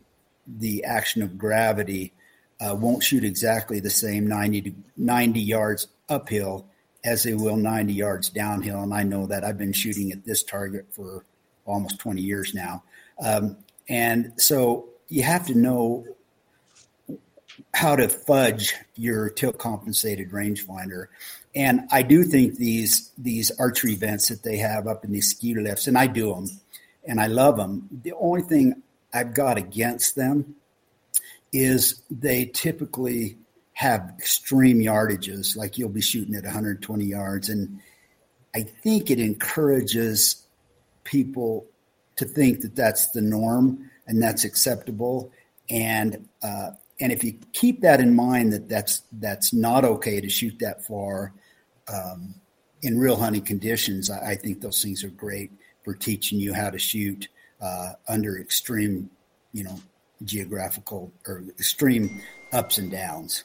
the action of gravity, uh, won't shoot exactly the same 90 to 90 yards uphill as they will 90 yards downhill. And I know that I've been shooting at this target for almost 20 years now. Um, and so you have to know how to fudge your tilt compensated rangefinder. And I do think these these archery events that they have up in these ski lifts, and I do them, and I love them. The only thing I've got against them is they typically have extreme yardages, like you'll be shooting at 120 yards, and I think it encourages people to think that that's the norm and that's acceptable. And uh, and if you keep that in mind, that that's that's not okay to shoot that far um, in real hunting conditions, I, I, think those things are great for teaching you how to shoot uh, under extreme, you know, geographical or extreme ups and downs.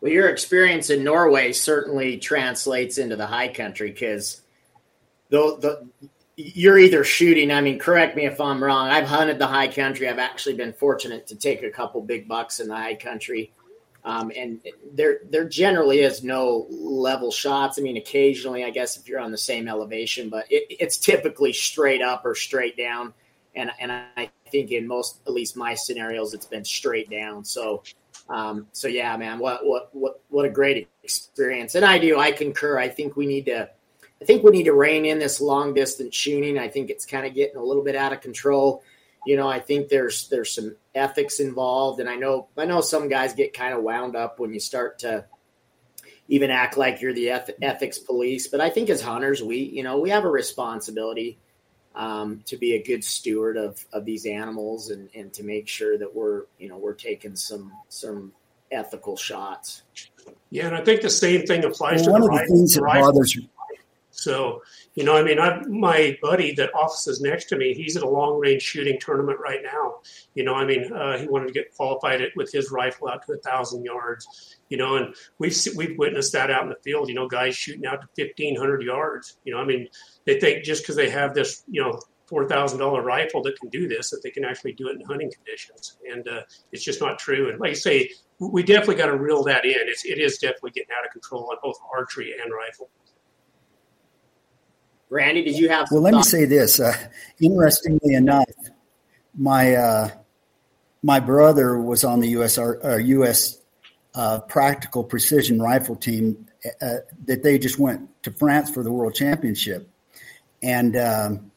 Well, your experience in Norway certainly translates into the high country because the, the you're either shooting. I mean, correct me if I'm wrong. I've hunted the high country. I've actually been fortunate to take a couple big bucks in the high country, um, and there there generally is no level shots. I mean, occasionally, I guess if you're on the same elevation, but it, it's typically straight up or straight down. And and I think in most, at least my scenarios, it's been straight down. So. Um, so yeah, man, what what what what a great experience! And I do, I concur. I think we need to I think we need to rein in this long distance shooting. I think it's kind of getting a little bit out of control. You know, I think there's there's some ethics involved, and I know I know some guys get kind of wound up when you start to even act like you're the eth- ethics police. But I think as hunters, we you know we have a responsibility. um, to be a good steward of, of these animals and, and to make sure that we're you know we're taking some some ethical shots. Yeah, and I think the same thing applies well, to one the of the things that bothers so, you know, I mean, I, my buddy that offices next to me, he's at a long range shooting tournament right now. You know, I mean, uh, he wanted to get qualified it with his rifle out to a thousand yards. You know, and we've we've witnessed that out in the field. You know, guys shooting out to fifteen hundred yards. You know, I mean, they think just because they have this, you know, four thousand dollar rifle that can do this, that they can actually do it in hunting conditions, and uh, it's just not true. And like I say, we definitely got to reel that in. It's it is definitely getting out of control on both archery and rifle. Randy, did you have? Well, let thoughts? me say this. Uh, interestingly enough, my uh, my brother was on the U.S. Uh, U.S. Uh, practical precision rifle team uh, that they just went to France for the World Championship, and um,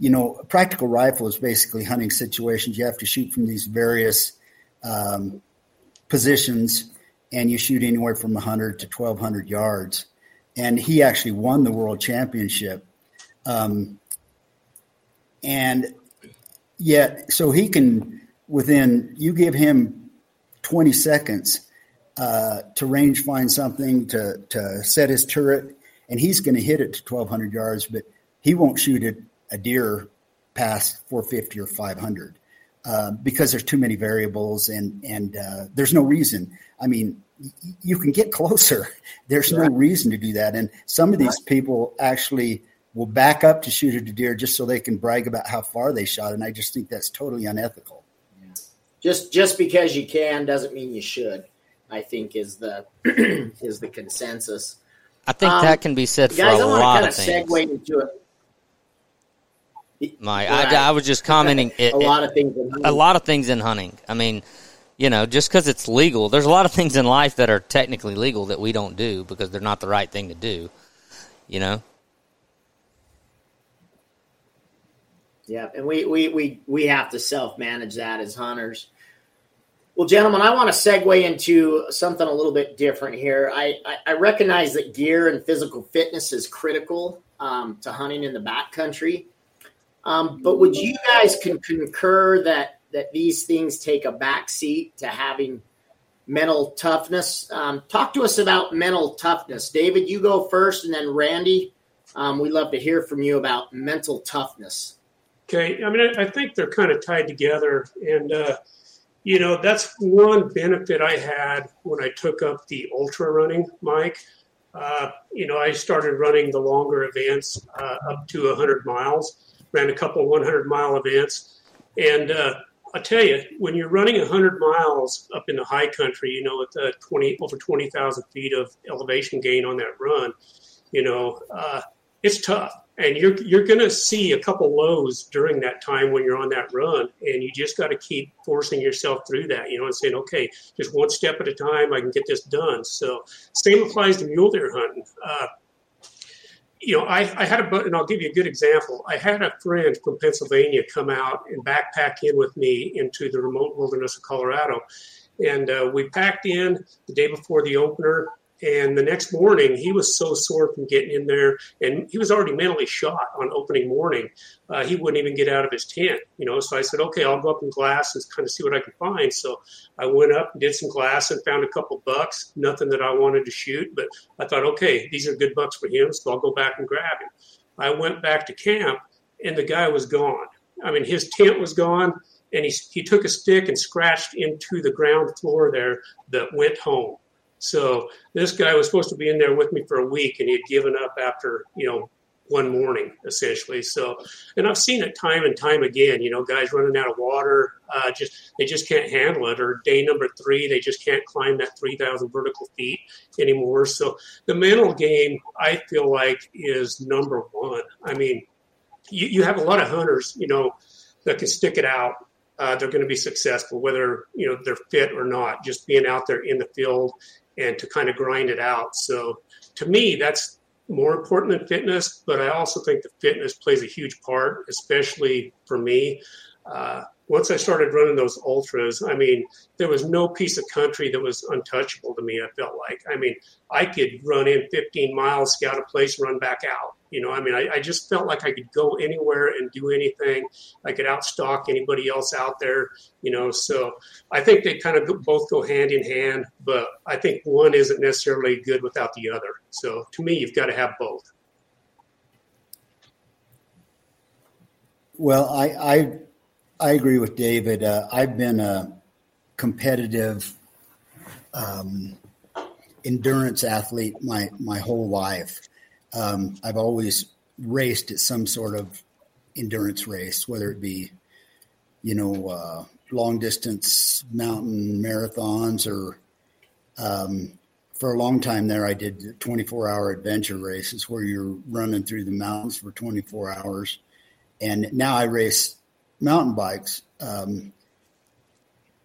you know, a practical rifle is basically hunting situations. You have to shoot from these various um, positions, and you shoot anywhere from 100 to 1,200 yards. And he actually won the World Championship um, and yet, so he can, within, you give him 20 seconds uh, to range find something, to, to set his turret, and he's going to hit it to 1,200 yards, but he won't shoot a, a deer past 450 or 500. Uh, because there's too many variables and and uh, there's no reason. I mean, y- you can get closer. There's no reason to do that. And some of these people actually will back up to shoot a deer just so they can brag about how far they shot. And I just think that's totally unethical. Yeah. Just just because you can doesn't mean you should. I think is the is the consensus. I think um, that can be said guys, for a lot of things. Segue into it. My, right. I, I, was just commenting. It, a lot of things. a lot of things in hunting. I mean, you know, just because it's legal, there's a lot of things in life that are technically legal that we don't do because they're not the right thing to do. You know. Yeah, and we we we we have to self manage that as hunters. Well, gentlemen, I want to segue into something a little bit different here. I, I, I recognize that gear and physical fitness is critical um, to hunting in the backcountry. Um, but would you guys can concur that that these things take a backseat to having mental toughness? Um, talk to us about mental toughness. David, you go first, and then Randy. Um, we'd love to hear from you about mental toughness. Okay, I mean, I, I think they're kind of tied together, and uh, you know that's one benefit I had when I took up the ultra running, Mike. Uh, you know, I started running the longer events uh, up to 100 miles, ran a couple 100 mile events, and uh, I tell you, when you're running 100 miles up in the high country, you know, at 20 over 20,000 feet of elevation gain on that run, you know, uh, it's tough and you're you're going to see a couple lows during that time when you're on that run and you just got to keep forcing yourself through that you know and saying okay just one step at a time i can get this done. So same applies to mule deer hunting. Uh, you know I, I had a and i'll give you a good example. I had a friend from pennsylvania come out and backpack in with me into the remote wilderness of colorado. And uh, we packed in the day before the opener and the next morning, he was so sore from getting in there, and he was already mentally shot on opening morning. Uh, he wouldn't even get out of his tent, you know. So I said, okay, I'll go up in glass and kind of see what I can find. So I went up and did some glass and found a couple bucks. Nothing that I wanted to shoot, but I thought, okay, these are good bucks for him, so I'll go back and grab him. I went back to camp, and the guy was gone. I mean, his tent was gone, and he he took a stick and scratched into the ground floor there that went home. So this guy was supposed to be in there with me for a week, and he had given up after you know one morning essentially. So, and I've seen it time and time again. You know, guys running out of water, uh, just they just can't handle it. Or day number three, they just can't climb that three thousand vertical feet anymore. So the mental game, I feel like, is number one. I mean, you, you have a lot of hunters, you know, that can stick it out. Uh, they're going to be successful, whether you know they're fit or not. Just being out there in the field and to kind of grind it out. So to me, that's more important than fitness, but I also think the fitness plays a huge part, especially for me. Uh, once I started running those ultras, I mean, there was no piece of country that was untouchable to me. I felt like, I mean, I could run in 15 miles, scout a place, run back out. You know, I mean, I, I, just felt like I could go anywhere and do anything. I could outstalk anybody else out there. You know, so I think they kind of both go hand in hand. But I think one isn't necessarily good without the other. So to me, you've got to have both. Well, I I, I agree with David. Uh, I've been a competitive um, endurance athlete my my whole life. Um, I've always raced at some sort of endurance race, whether it be, you know, uh, long distance mountain marathons or um, for a long time there, I did 24 hour adventure races where you're running through the mountains for 24 hours. And now I race mountain bikes. Um,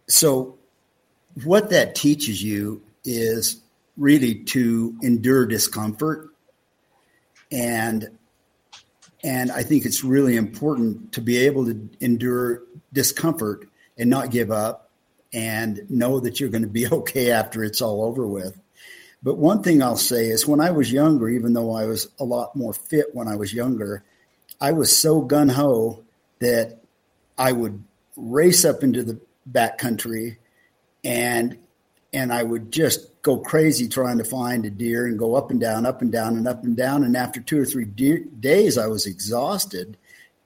so, what that teaches you is really to endure discomfort and and I think it's really important to be able to endure discomfort and not give up and know that you're going to be okay after it's all over with. But one thing I'll say is when I was younger, even though I was a lot more fit when I was younger, I was so gun ho that I would race up into the back country and and I would just go crazy trying to find a deer and go up and down, up and down, and up and down. And after two or three de- days, I was exhausted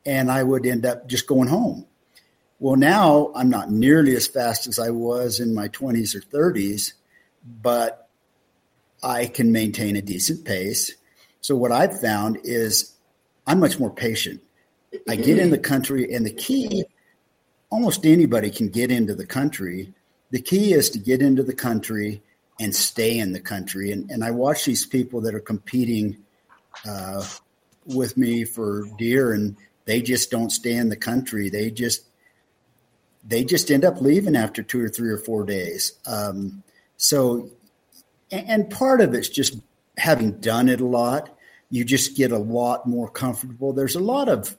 and I would end up just going home. Well, now I'm not nearly as fast as I was in my 20s or 30s, but I can maintain a decent pace. So, what I've found is I'm much more patient. I get in the mm-hmm. country, and the key almost anybody can get into the country the key is to get into the country and stay in the country. And, and I watch these people that are competing uh, with me for deer, and they just don't stay in the country. They just they just end up leaving after two or three or four days. Um, so, and part of it's just having done it a lot. You just get a lot more comfortable. There's a lot of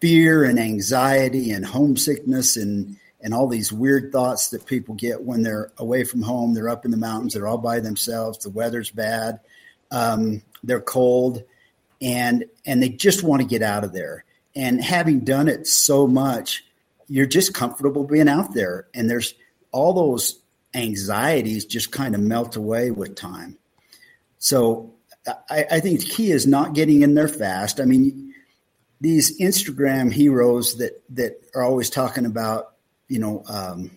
fear and anxiety and homesickness and and all these weird thoughts that people get when they're away from home. They're up in the mountains. They're all by themselves. The weather's bad. Um, they're cold, and and they just want to get out of there. And having done it so much, you're just comfortable being out there. And there's all those anxieties just kind of melt away with time. So I, I think the key is not getting in there fast. I mean, these Instagram heroes that that are always talking about you know, um,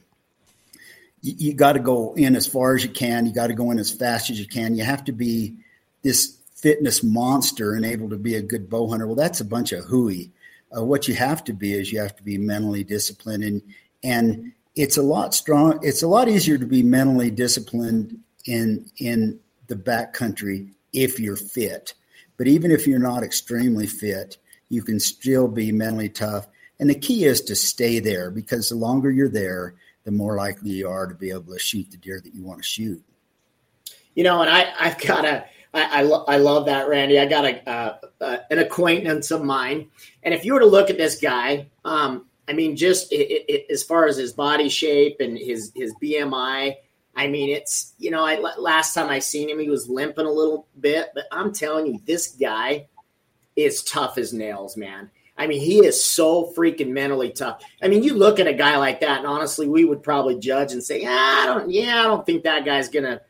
you, you got to go in as far as you can. You got to go in as fast as you can. You have to be this fitness monster and able to be a good bow hunter. Well, that's a bunch of hooey. Uh, what you have to be is you have to be mentally disciplined and and it's a lot strong. It's a lot easier to be mentally disciplined in in the backcountry if you're fit. But even if you're not extremely fit, you can still be mentally tough and the key is to stay there because the longer you're there, the more likely you are to be able to shoot the deer that you want to shoot. You know, and I, I've got a, I, I, lo- I love that, Randy. I got a, uh, uh, an acquaintance of mine. And if you were to look at this guy, um, I mean, just it, it, as far as his body shape and his, his BMI, I mean, it's, you know, I, last time I seen him, he was limping a little bit, but I'm telling you, this guy is tough as nails, man. I mean, he is so freaking mentally tough. I mean, you look at a guy like that, and honestly, we would probably judge and say, yeah, I don't, yeah, I don't think that guy's gonna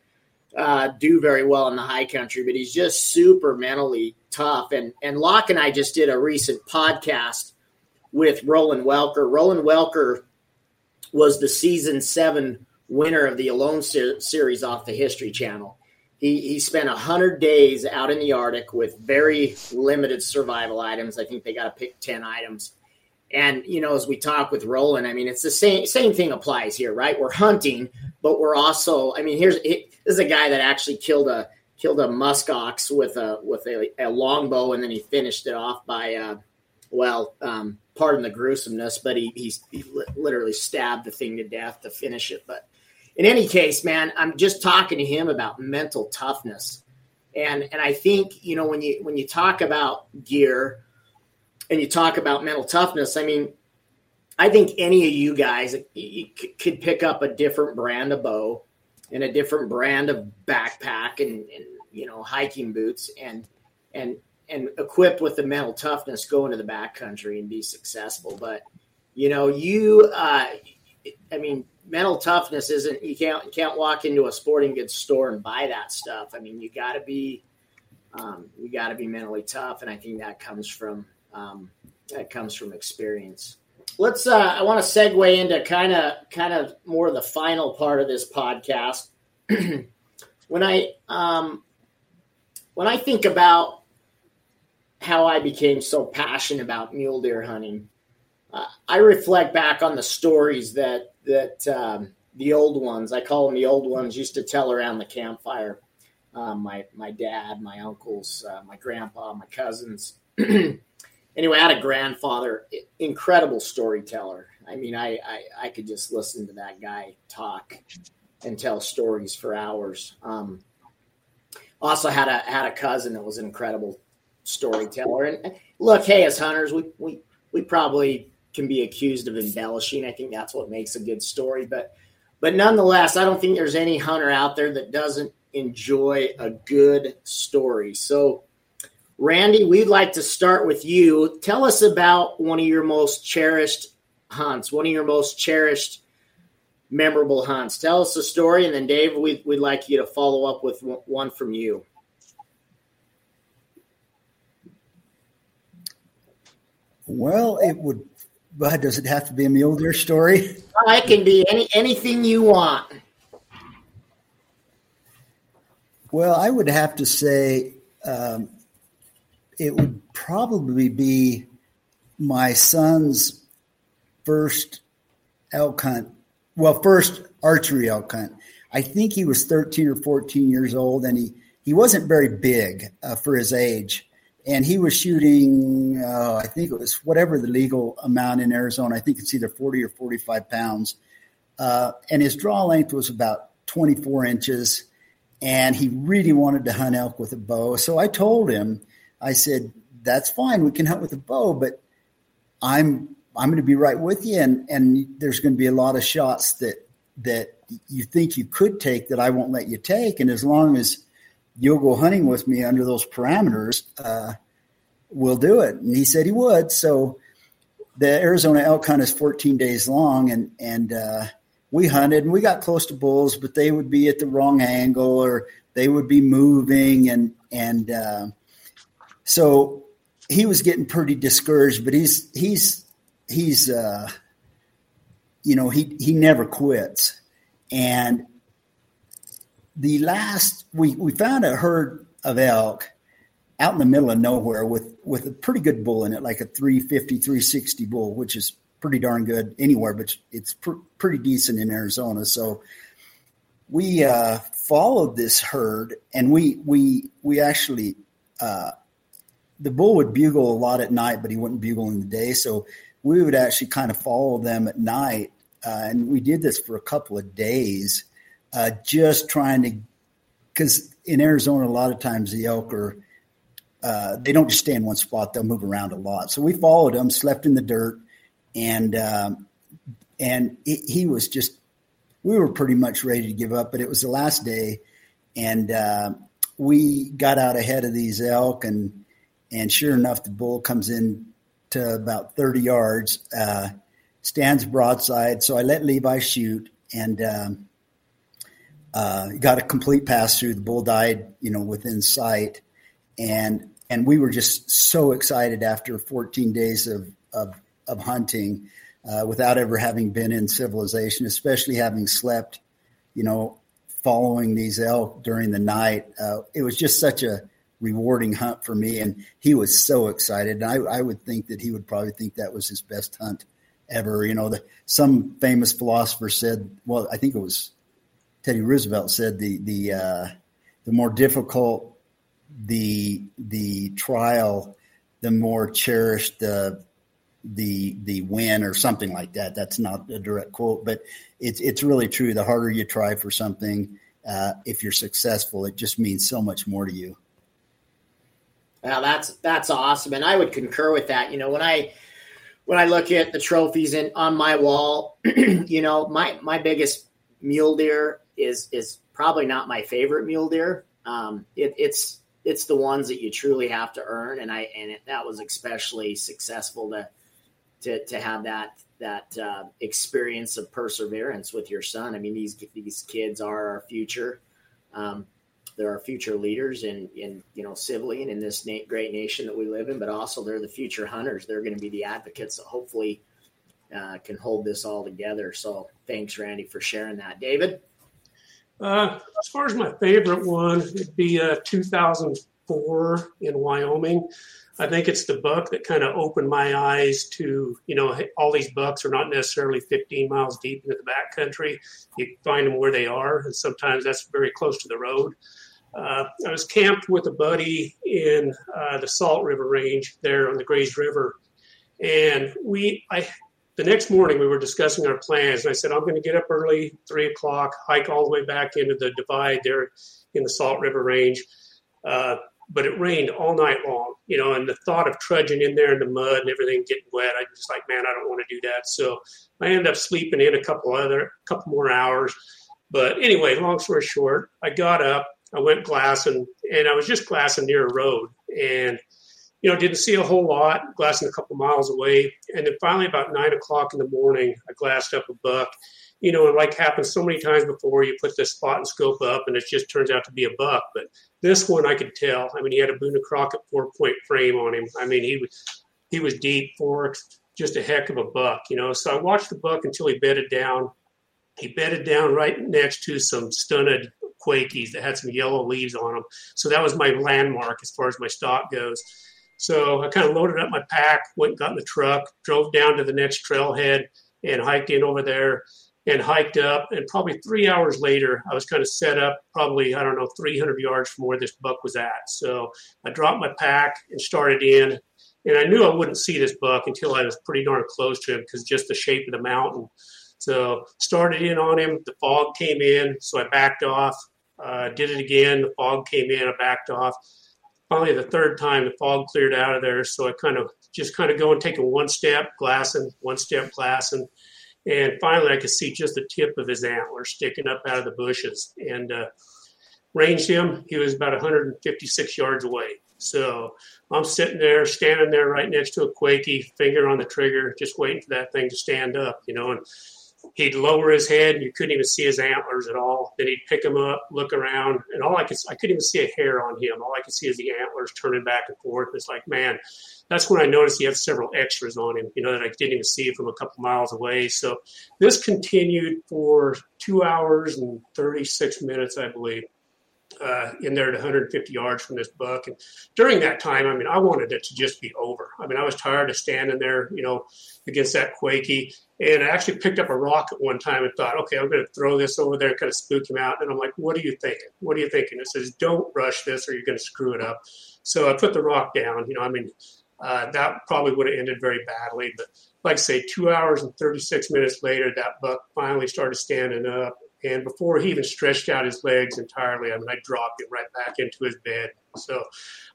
uh, do very well in the high country, but he's just super mentally tough. And and Locke and I just did a recent podcast with Roland Welker. Roland Welker was the season seven winner of the Alone ser- series off the History Channel. He, he spent 100 days out in the Arctic with very limited survival items. I think they got to pick 10 items. And, you know, as we talk with Roland, I mean, it's the same, same thing applies here, right? We're hunting, but we're also, I mean, here's, this is a guy that actually killed a, killed a muskox with a, with a, a longbow. And then he finished it off by, uh, well, um, pardon the gruesomeness, but he, he, he literally stabbed the thing to death to finish it. But in any case, man, I'm just talking to him about mental toughness. And and I think, you know, when you when you talk about gear and you talk about mental toughness, I mean, I think any of you guys could pick up a different brand of bow and a different brand of backpack and, and you know hiking boots and and and equipped with the mental toughness go into the backcountry and be successful. But you know, you uh, I mean, mental toughness isn't you can't you can't walk into a sporting goods store and buy that stuff. I mean, you got to be um, you got to be mentally tough, and I think that comes from um, that comes from experience. Let's. Uh, I want to segue into kind of kind of more the final part of this podcast. when I um, when I think about how I became so passionate about mule deer hunting, uh, I reflect back on the stories that that um, the old ones, I call them the old ones, used to tell around the campfire. Um, my my dad, my uncles, uh, my grandpa, my cousins. anyway, I had a grandfather, incredible storyteller. I mean, I, I, I could just listen to that guy talk and tell stories for hours. Um, also had a had a cousin that was an incredible storyteller. And look, hey, as hunters, we we we probably can be accused of embellishing. I think that's what makes a good story. But but nonetheless, I don't think there's any hunter out there that doesn't enjoy a good story. So Randy, we'd like to start with you. Tell us about one of your most cherished hunts, one of your most cherished memorable hunts. Tell us the story, and then Dave, we'd, we'd like you to follow up with one from you. Well, it would but does it have to be a mule deer story? It can be any anything you want. Well, I would have to say um, it would probably be my son's first elk hunt. Well, first archery elk hunt. I think he was 13 or 14 years old, and he, he wasn't very big uh, for his age and he was shooting, uh, I think it was whatever the legal amount in Arizona. I think it's either 40 or 45 pounds. Uh, and his draw length was about 24 inches. And he really wanted to hunt elk with a bow. So I told him, I said, that's fine. We can hunt with a bow, but I'm, I'm going to be right with you. And, and there's going to be a lot of shots that, that you think you could take that I won't let you take. And as long as, you'll go hunting with me under those parameters, uh, we'll do it. And he said he would. So the Arizona elk hunt is 14 days long, and and uh, we hunted and we got close to bulls, but they would be at the wrong angle or they would be moving, and and uh, so he was getting pretty discouraged. But he's he's he's uh, you know he he never quits, and the last we we found a herd of elk out in the middle of nowhere with with a pretty good bull in it, like a 350, 360 bull, which is pretty darn good anywhere, but it's pr- pretty decent in Arizona. So we uh, followed this herd, and we we we actually uh, the bull would bugle a lot at night, but he wouldn't bugle in the day. So we would actually kind of follow them at night, uh, and we did this for a couple of days uh, just trying to, because in Arizona, a lot of times the elk are, uh, they don't just stay in one spot; they'll move around a lot. So we followed him, slept in the dirt, and um, and it, he was just. We were pretty much ready to give up, but it was the last day, and uh, we got out ahead of these elk, and and sure enough, the bull comes in to about thirty yards, uh, stands broadside. So I let Levi shoot, and um, uh, got a complete pass through. The bull died, you know, within sight, and and we were just so excited after 14 days of of, of hunting, uh, without ever having been in civilization, especially having slept, you know, following these elk during the night. Uh, it was just such a rewarding hunt for me, and he was so excited. And I, I would think that he would probably think that was his best hunt ever. You know, the, some famous philosopher said, well, I think it was Teddy Roosevelt said the the uh, the more difficult the the trial, the more cherished the the the win or something like that. That's not a direct quote, but it's it's really true. The harder you try for something, uh, if you're successful, it just means so much more to you. Well, that's that's awesome, and I would concur with that. You know, when I when I look at the trophies in on my wall, you know, my my biggest mule deer is is probably not my favorite mule deer. Um, it, it's it's the ones that you truly have to earn. And I and it, that was especially successful to to to have that that uh, experience of perseverance with your son. I mean, these these kids are our future. Um, they're our future leaders in in you know civilly and in this na- great nation that we live in, but also they're the future hunters. They're going to be the advocates that hopefully uh, can hold this all together. So thanks, Randy, for sharing that. David. Uh, as far as my favorite one, it'd be uh, 2004 in Wyoming. I think it's the buck that kind of opened my eyes to, you know, all these bucks are not necessarily 15 miles deep into the backcountry. You find them where they are, and sometimes that's very close to the road. Uh, I was camped with a buddy in uh, the Salt River Range there on the Grays River, and we, I, the next morning we were discussing our plans, and I said I'm going to get up early, three o'clock, hike all the way back into the divide there in the Salt River Range. Uh, but it rained all night long, you know, and the thought of trudging in there in the mud and everything getting wet, I just like, man, I don't want to do that. So I ended up sleeping in a couple other, couple more hours. But anyway, long story short, I got up, I went glassing, and I was just glassing near a road, and you know, didn't see a whole lot, glassing a couple miles away, and then finally about nine o'clock in the morning, I glassed up a buck, you know, and like happens so many times before, you put the spot and scope up, and it just turns out to be a buck. But this one, I could tell. I mean, he had a Boone Crockett four point frame on him. I mean, he was he was deep forked, just a heck of a buck, you know. So I watched the buck until he bedded down. He bedded down right next to some stunted quakies that had some yellow leaves on them. So that was my landmark as far as my stalk goes. So I kind of loaded up my pack, went and got in the truck, drove down to the next trailhead, and hiked in over there and hiked up. And probably three hours later, I was kind of set up, probably, I don't know, 300 yards from where this buck was at. So I dropped my pack and started in. And I knew I wouldn't see this buck until I was pretty darn close to him because just the shape of the mountain. So started in on him. The fog came in, so I backed off. Uh, did it again. The fog came in. I backed off. Finally, the third time, the fog cleared out of there. So I kind of just kind of go and take a one step, glassing, one step, glassing. And finally, I could see just the tip of his antler sticking up out of the bushes. And uh, ranged him. He was about 156 yards away. So I'm sitting there, standing there right next to a Quakey, finger on the trigger, just waiting for that thing to stand up, you know. And he'd lower his head, and you couldn't even see his antlers at all. Then he'd pick him up, look around, and all I could I couldn't even see a hair on him. All I could see is the antlers turning back and forth. It's like, man, that's when I noticed he had several extras on him, you know, that I didn't even see from a couple miles away. So this continued for two hours and 36 minutes, I believe uh, in there at 150 yards from this buck. And during that time, I mean, I wanted it to just be over. I mean, I was tired of standing there, you know, against that Quakey. And I actually picked up a rock at one time and thought, okay, I'm going to throw this over there kind of spook him out. And I'm like, what are you thinking? What are you thinking? It says, don't rush this or you're going to screw it up. So I put the rock down. You know, I mean, uh, that probably would have ended very badly. But like I say, two hours and 36 minutes later, that buck finally started standing up and before he even stretched out his legs entirely, I mean, I dropped him right back into his bed. So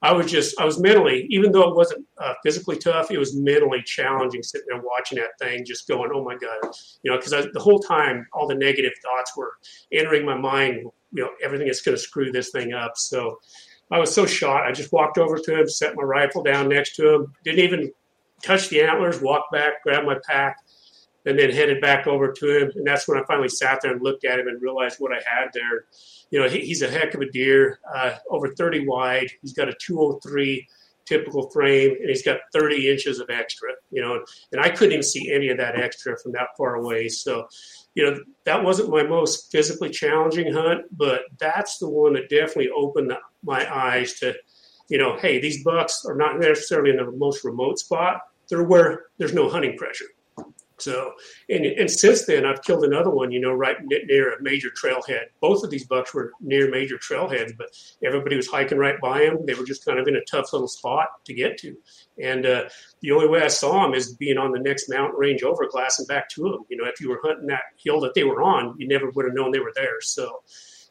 I was just, I was mentally, even though it wasn't uh, physically tough, it was mentally challenging sitting there watching that thing, just going, oh my God. You know, because the whole time, all the negative thoughts were entering my mind, you know, everything is going to screw this thing up. So I was so shot. I just walked over to him, set my rifle down next to him, didn't even touch the antlers, walked back, grabbed my pack and then headed back over to him. And that's when I finally sat there and looked at him and realized what I had there. You know, he, he's a heck of a deer, uh, over 30 wide. He's got a 203 typical frame, and he's got 30 inches of extra. You know, and I couldn't even see any of that extra from that far away. So, you know, that wasn't my most physically challenging hunt, but that's the one that definitely opened my eyes to, you know, hey, these bucks are not necessarily in the most remote spot. They're where there's no hunting pressure so, and, and since then, I've killed another one, you know, right near a major trailhead. Both of these bucks were near major trailheads, but everybody was hiking right by them. They were just kind of in a tough little spot to get to. And uh, the only way I saw them is being on the next mountain range over, glassing back to them. You know, if you were hunting that hill that they were on, you never would have known they were there. So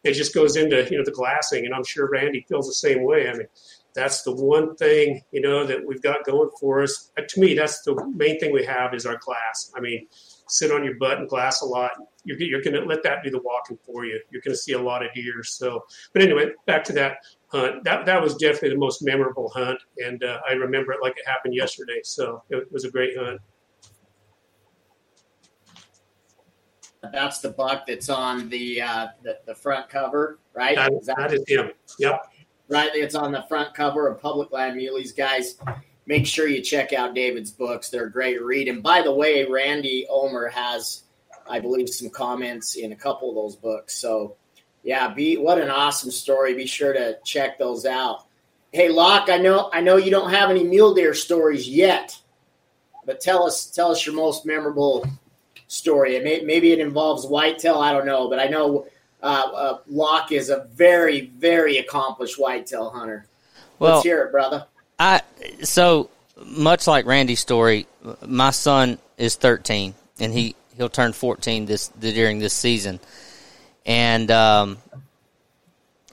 it just goes into, you know, the glassing. And I'm sure Randy feels the same way. I mean, that's the one thing you know that we've got going for us. Uh, to me, that's the main thing we have is our glass. I mean, sit on your butt and glass a lot. You're, you're going to let that do the walking for you. You're going to see a lot of deer. So, but anyway, back to that hunt. That that was definitely the most memorable hunt, and uh, I remember it like it happened yesterday. So it was a great hunt. That's the buck that's on the uh, the, the front cover, right? That, is that, that is him. Yep. Right, it's on the front cover of Public Land Muleys, guys. Make sure you check out David's books; they're a great read. And by the way, Randy Ulmer has, I believe, some comments in a couple of those books. So, yeah, be what an awesome story. Be sure to check those out. Hey, Locke, I know I know you don't have any mule deer stories yet, but tell us tell us your most memorable story. It may, maybe it involves whitetail. I don't know, but I know uh, uh, Locke is a very, very accomplished whitetail hunter. Well, Let's hear it, brother. I so much like Randy's story. My son is 13, and he he'll turn 14 this during this season, and um,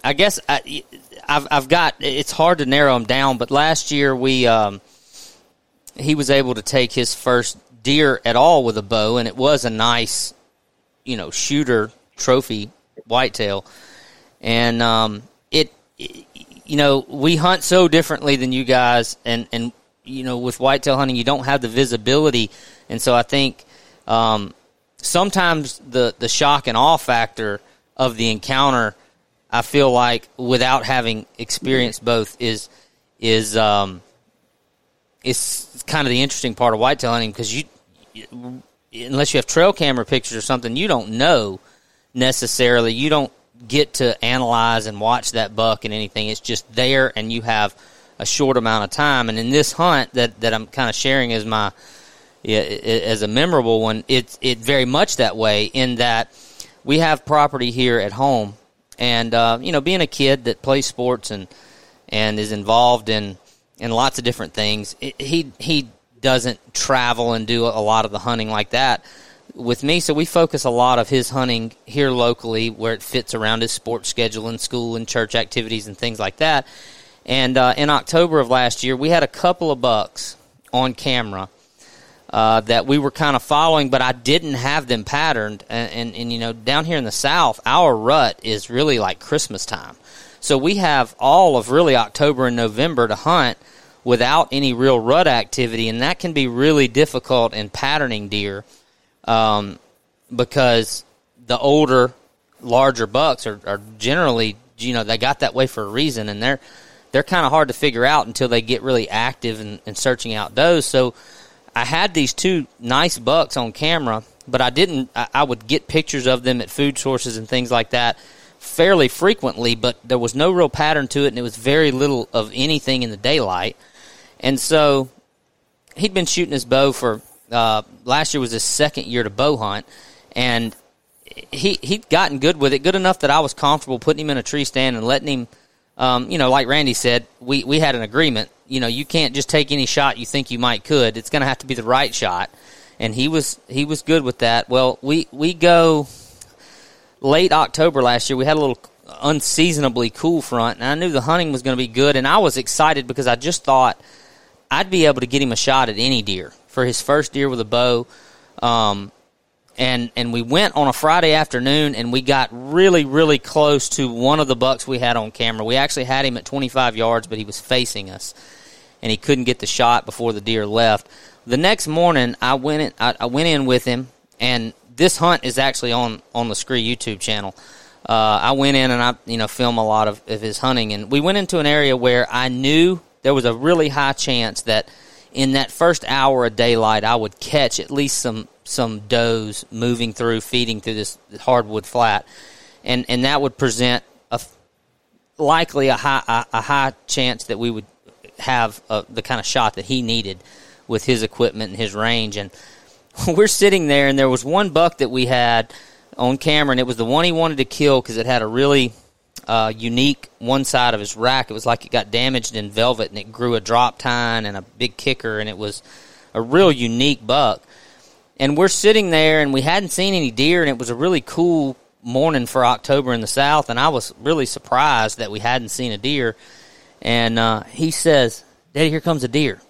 I guess I, have I've got it's hard to narrow him down. But last year we um, he was able to take his first deer at all with a bow, and it was a nice, you know, shooter trophy whitetail. And um, it, it, you know, we hunt so differently than you guys, and and you know, with whitetail hunting, you don't have the visibility, and so I think um, sometimes the the shock and awe factor of the encounter, I feel like without having experienced both is is um, is kind of the interesting part of whitetail hunting because you unless you have trail camera pictures or something, you don't know necessarily. You don't get to analyze and watch that buck and anything. It's just there, and you have a short amount of time. And in this hunt that that I'm kind of sharing as my as a memorable one, it's it very much that way in that we have property here at home, and uh, you know, being a kid that plays sports and and is involved in in lots of different things, it, he he doesn't travel and do a lot of the hunting like that with me. So we focus a lot of his hunting here locally where it fits around his sports schedule and school and church activities and things like that. And uh, in October of last year, we had a couple of bucks on camera uh, that we were kind of following, but I didn't have them patterned. And, and, and, you know, down here in the South, our rut is really like Christmas time. So we have all of really October and November to hunt – without any real rut activity, and that can be really difficult in patterning deer um, because the older, larger bucks are, are generally, you know, they got that way for a reason, and they're they're kind of hard to figure out until they get really active and, and searching out does. So I had these two nice bucks on camera, but I didn't. I, I would get pictures of them at food sources and things like that fairly frequently, but there was no real pattern to it, and it was very little of anything in the daylight. And so he'd been shooting his bow for uh, last year was his second year to bow hunt, and he he'd gotten good with it, good enough that I was comfortable putting him in a tree stand and letting him. Um, you know, like Randy said, we we had an agreement. You know, you can't just take any shot you think you might could. It's going to have to be the right shot, and he was he was good with that. Well, we we go late October last year. We had a little unseasonably cool front, and I knew the hunting was going to be good, and I was excited because I just thought I'd be able to get him a shot at any deer for his first deer with a bow. Um, and and we went on a Friday afternoon and we got really really close to one of the bucks we had on camera. We actually had him at 25 yards, but he was facing us, and he couldn't get the shot before the deer left. The next morning, I went in, I, I went in with him, and this hunt is actually on on the Scree YouTube channel. Uh, I went in and I you know film a lot of, of his hunting, and we went into an area where I knew there was a really high chance that in that first hour of daylight, I would catch at least some some does moving through, feeding through this hardwood flat, and and that would present a likely a high a, a high chance that we would have a, the kind of shot that he needed with his equipment and his range. And we're sitting there, and there was one buck that we had on camera, and it was the one he wanted to kill because it had a really uh, unique one side of his rack. It was like it got damaged in velvet and it grew a drop tine and a big kicker, and it was a real unique buck. And we're sitting there and we hadn't seen any deer, and it was a really cool morning for October in the South, and I was really surprised that we hadn't seen a deer. and uh, he says, "Daddy, here comes a deer."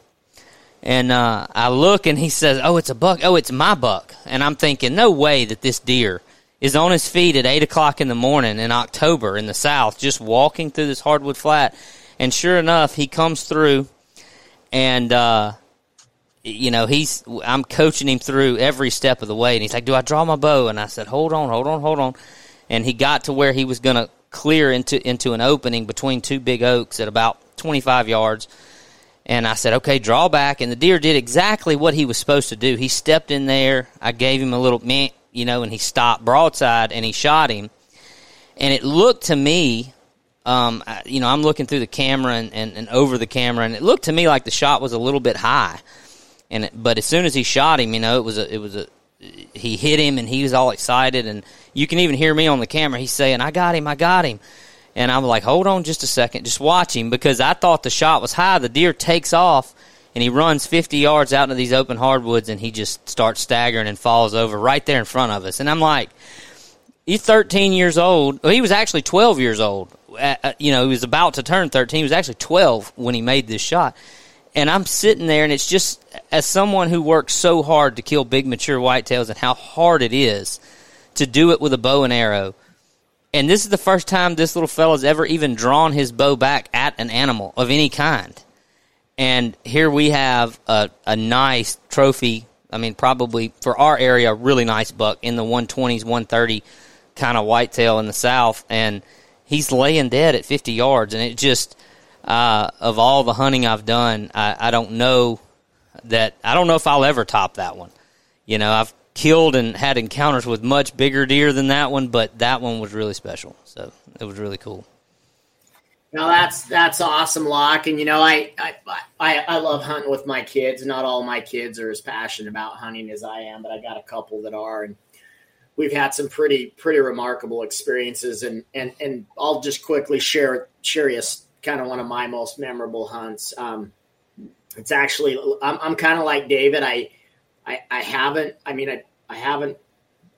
And uh, I look, and he says, "Oh, it's a buck. Oh, it's my buck." And I'm thinking, no way that this deer is on his feet at eight o'clock in the morning in October in the South, just walking through this hardwood flat. And sure enough, he comes through, and uh, you know he's. I'm coaching him through every step of the way, and he's like, "Do I draw my bow?" And I said, "Hold on, hold on, hold on." And he got to where he was going to clear into into an opening between two big oaks at about 25 yards. And I said, okay, draw back. And the deer did exactly what he was supposed to do. He stepped in there. I gave him a little meh, you know, and he stopped broadside and he shot him. And it looked to me, um, you know, I'm looking through the camera and, and, and over the camera, and it looked to me like the shot was a little bit high. And it, but as soon as he shot him, you know, it was a it was a he hit him and he was all excited and you can even hear me on the camera. He's saying, "I got him, I got him." And I'm like, hold on just a second, just watch him because I thought the shot was high. The deer takes off and he runs 50 yards out into these open hardwoods and he just starts staggering and falls over right there in front of us. And I'm like, he's 13 years old. Well, he was actually 12 years old. Uh, you know, he was about to turn 13. He was actually 12 when he made this shot. And I'm sitting there, and it's just as someone who works so hard to kill big mature whitetails and how hard it is to do it with a bow and arrow and this is the first time this little fella's ever even drawn his bow back at an animal of any kind. And here we have a, a nice trophy. I mean, probably for our area, really nice buck in the 120s, 130 kind of whitetail in the south. And he's laying dead at 50 yards. And it just, uh, of all the hunting I've done, I, I don't know that, I don't know if I'll ever top that one. You know, I've killed and had encounters with much bigger deer than that one, but that one was really special. So it was really cool. Now that's that's awesome, Locke. And you know, I, I I I love hunting with my kids. Not all my kids are as passionate about hunting as I am, but I got a couple that are, and we've had some pretty pretty remarkable experiences. And and and I'll just quickly share share you kind of one of my most memorable hunts. Um, it's actually I'm I'm kind of like David. I I, I haven't. I mean, I, I haven't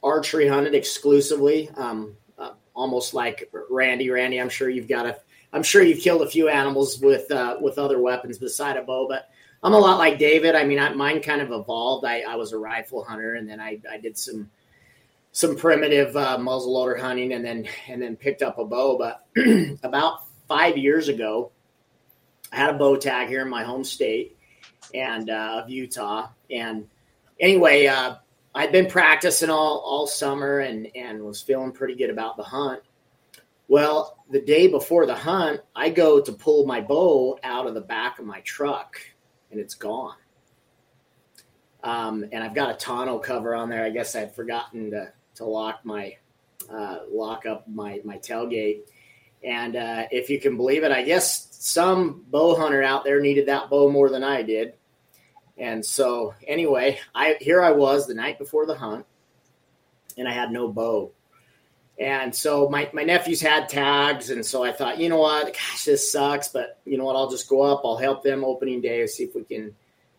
archery hunted exclusively. Um, uh, almost like Randy. Randy, I'm sure you've got a. I'm sure you've killed a few animals with uh, with other weapons beside a bow, but I'm a lot like David. I mean, I, mine kind of evolved. I, I was a rifle hunter, and then I, I did some some primitive uh, muzzleloader hunting, and then and then picked up a bow. But about five years ago, I had a bow tag here in my home state and uh, of Utah, and anyway, uh, I'd been practicing all all summer and and was feeling pretty good about the hunt. Well, the day before the hunt, I go to pull my bow out of the back of my truck, and it's gone. Um, and I've got a tonneau cover on there. I guess I'd forgotten to to lock my uh, lock up my my tailgate. And uh, if you can believe it, I guess some bow hunter out there needed that bow more than I did. And so, anyway, I here I was the night before the hunt, and I had no bow. And so my, my nephews had tags, and so I thought, you know what, gosh, this sucks, but you know what, I'll just go up, I'll help them opening day, see if we can,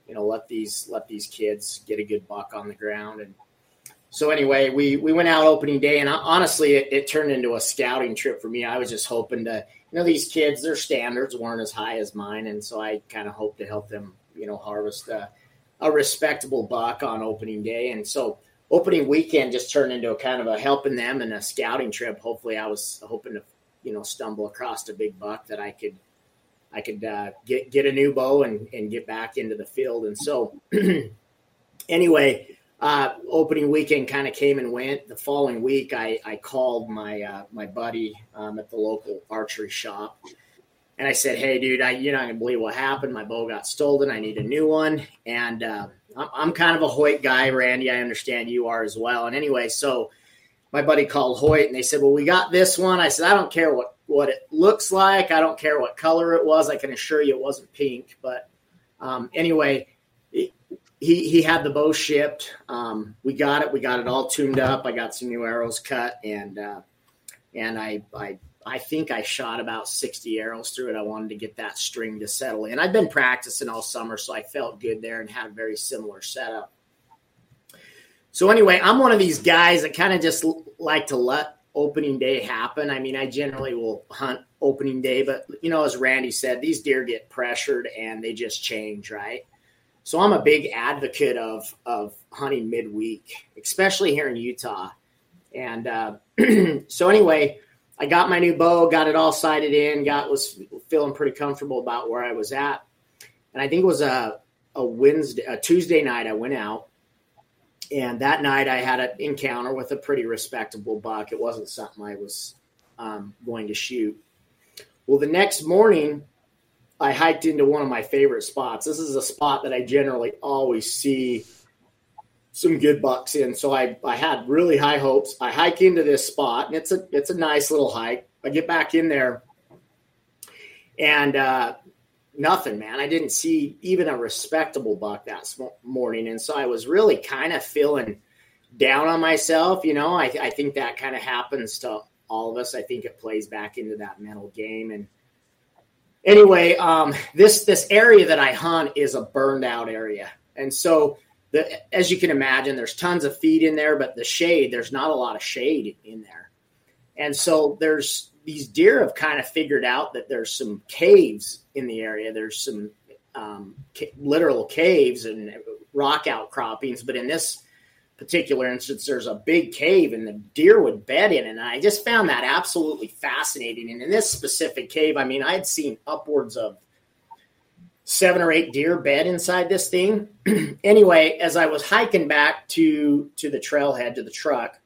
you know, let these let these kids get a good buck on the ground. And so anyway, we we went out opening day, and honestly, it, it turned into a scouting trip for me. I was just hoping to, you know, these kids, their standards weren't as high as mine, and so I kind of hoped to help them you know harvest a, a respectable buck on opening day. And so opening weekend just turned into a kind of a helping them and a scouting trip. Hopefully, I was hoping to you know stumble across a big buck that I could I could uh, get get a new bow and and get back into the field. And so anyway. Uh, opening weekend kind of came and went. The following week, I, I called my uh, my buddy um, at the local archery shop, and I said, "Hey, dude, I, you're not gonna believe what happened. My bow got stolen. I need a new one." And uh, I'm, I'm, kind of a Hoyt guy, Randy. I understand you are as well. And anyway, so my buddy called Hoyt, and they said, "Well, we got this one." I said, "I don't care what what it looks like. I don't care what color it was. I can assure you it wasn't pink." But um, anyway, he he had the bow shipped. Um, we got it. We got it all tuned up. I got some new arrows cut, and uh, and I I I think I shot about 60 arrows through it. I wanted to get that string to settle in. I've been practicing all summer, so I felt good there and had a very similar setup. So, anyway, I'm one of these guys that kind of just like to let opening day happen. I mean, I generally will hunt opening day, but you know, as Randy said, these deer get pressured and they just change, right? So I'm a big advocate of of hunting midweek, especially here in Utah. And uh, so anyway, I got my new bow, got it all sighted in, got was feeling pretty comfortable about where I was at. And I think it was a a Wednesday, a Tuesday night. I went out, and that night I had an encounter with a pretty respectable buck. It wasn't something I was um, going to shoot. Well, the next morning, I hiked into one of my favorite spots. This is a spot that I generally always see some good bucks in. So I, I had really high hopes. I hike into this spot, and it's a it's a nice little hike. I get back in there, and uh, nothing, man. I didn't see even a respectable buck that morning, and so I was really kind of feeling down on myself. You know, I, I think that kind of happens to all of us. I think it plays back into that mental game. And anyway, um, this this area that I hunt is a burned out area, and so the, as you can imagine, there's tons of feed in there, but the shade, there's not a lot of shade in there. And so there's these deer have kind of figured out that there's some caves in the area. There's some um, ca- literal caves and rock outcroppings, but in this particular instance, there's a big cave and the deer would bed in. And I just found that absolutely fascinating. And in this specific cave, I mean, I had seen upwards of seven or eight deer bed inside this thing. anyway, as I was hiking back to to the trailhead to the truck,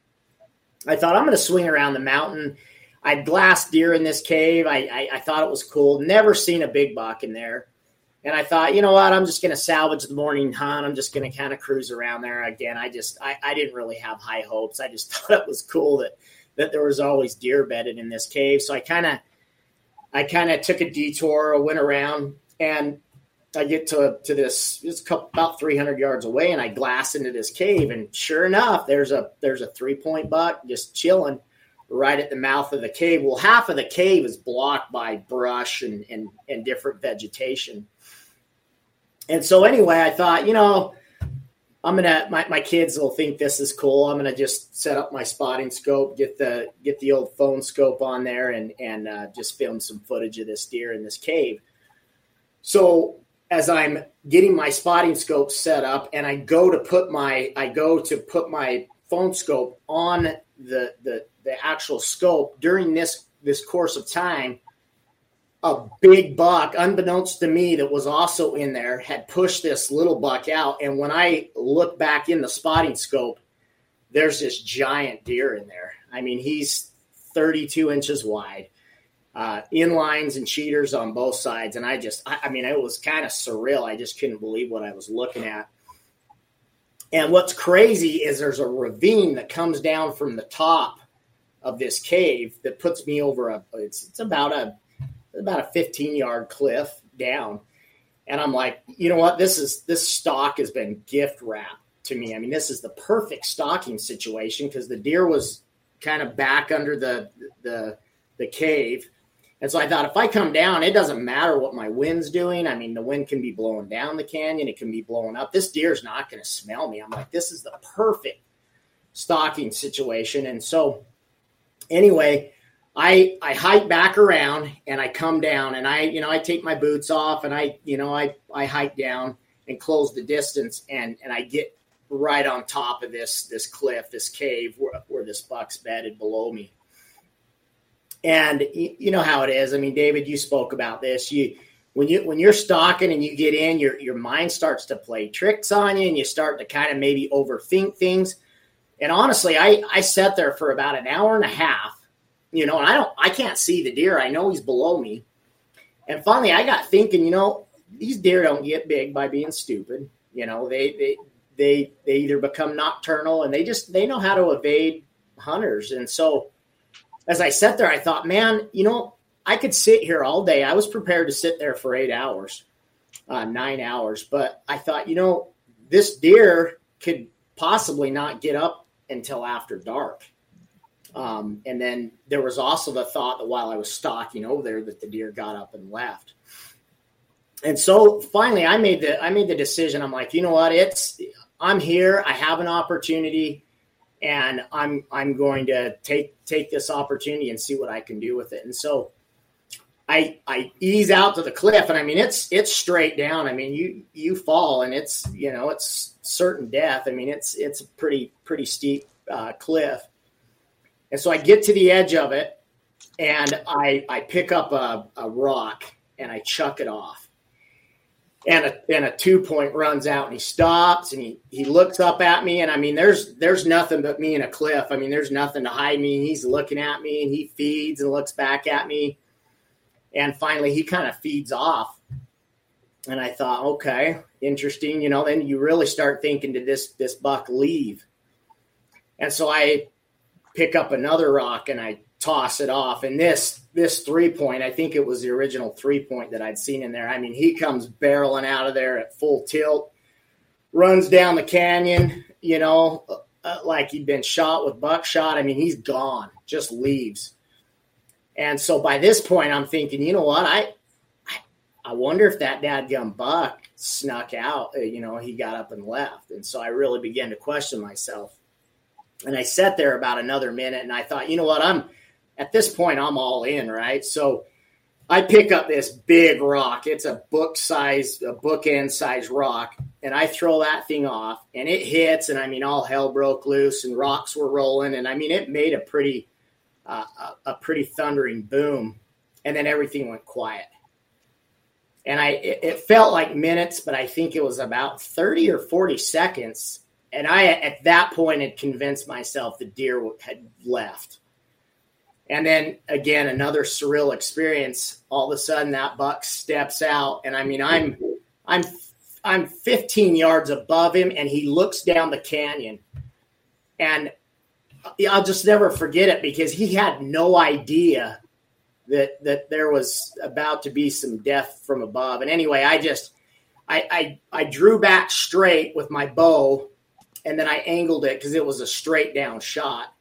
I thought I'm going to swing around the mountain. I'd glassed deer in this cave. I, I, I thought it was cool. Never seen a big buck in there. And I thought, you know what? I'm just going to salvage the morning hunt. I'm just going to kind of cruise around there again. I just, I, I didn't really have high hopes. I just thought it was cool that, that there was always deer bedded in this cave. So I kind of, I kind of took a detour, went around, and I get to to this it's about 300 yards away, and I glass into this cave, and sure enough, there's a there's a three point buck just chilling right at the mouth of the cave. Well, half of the cave is blocked by brush and and, and different vegetation. And so anyway, I thought, you know, I'm gonna my, my kids will think this is cool. I'm gonna just set up my spotting scope, get the get the old phone scope on there, and and uh, just film some footage of this deer in this cave. So as I'm getting my spotting scope set up and I go to put my I go to put my phone scope on the the, the actual scope during this this course of time a big buck unbeknownst to me that was also in there had pushed this little buck out. And when I look back in the spotting scope there's this giant deer in there. I mean he's 32 inches wide uh, inlines and cheaters on both sides. And I just, I, I mean, it was kind of surreal. I just couldn't believe what I was looking at. And what's crazy is there's a ravine that comes down from the top of this cave that puts me over a, it's, it's about a, about a 15 yard cliff down. And I'm like, you know what? This is, this stalk has been gift wrapped to me. I mean, this is the perfect stalking situation because the deer was kind of back under the, the, the cave and so I thought if I come down, it doesn't matter what my wind's doing. I mean, the wind can be blowing down the canyon, it can be blowing up. This deer's not going to smell me. I'm like, this is the perfect stalking situation. And so, anyway, I I hike back around and I come down and I you know I take my boots off and I you know I I hike down and close the distance and and I get right on top of this this cliff, this cave where, where this buck's bedded below me. And you know how it is. I mean, David, you spoke about this. You when you when you're stalking and you get in, your your mind starts to play tricks on you, and you start to kind of maybe overthink things. And honestly, I I sat there for about an hour and a half, you know, and I don't I can't see the deer. I know he's below me. And finally, I got thinking, you know, these deer don't get big by being stupid. You know, they they they they either become nocturnal and they just they know how to evade hunters, and so as I sat there, I thought, man, you know, I could sit here all day. I was prepared to sit there for eight hours, uh, nine hours, but I thought, you know, this deer could possibly not get up until after dark. Um, and then there was also the thought that while I was stalking over there, that the deer got up and left. And so finally, I made the I made the decision. I'm like, you know what? It's I'm here. I have an opportunity and I'm I'm going to take take this opportunity and see what I can do with it. And so I I ease out to the cliff, and I mean it's it's straight down. I mean you you fall, and it's you know it's certain death. I mean it's it's a pretty pretty steep uh, cliff, and so I get to the edge of it, and I I pick up a, a rock and I chuck it off. And a, and a two point runs out and he stops and he, he looks up at me and I mean there's there's nothing but me and a cliff. I mean there's nothing to hide me. He's looking at me and he feeds and looks back at me and finally, he kind of feeds off. And I thought, okay, interesting. You know, then you really start thinking, did this this buck leave? And so I pick up another rock and I toss it off. And this this three point, I think it was the original three point that I'd seen in there. I mean, he comes barreling out of there at full tilt, runs down the canyon, you know, uh, like he'd been shot with buckshot. I mean, he's gone, just leaves. And so by this point, I'm thinking, you know what? I I wonder if that dadgum buck snuck out. Uh, you know, he got up and left. And so I really began to question myself. And I sat there about another minute and I thought, you know what? I'm at this point, I'm all in, right? So I pick up this big rock. It's a book size, a bookend size rock. And I throw that thing off and it hits. And I mean, all hell broke loose and rocks were rolling. And I mean, it made a pretty uh, a, a, pretty thundering boom, and then everything went quiet. And I it, it felt like minutes, but I think it was about thirty or forty seconds. And I at that point had convinced myself the deer had left. And then again, another surreal experience. All of a sudden, that buck steps out, and I mean, I'm, I'm, I'm 15 yards above him, and he looks down the canyon, and I'll just never forget it because he had no idea that that there was about to be some death from above. And anyway, I just I I, I drew back straight with my bow, and then I angled it because it was a straight down shot.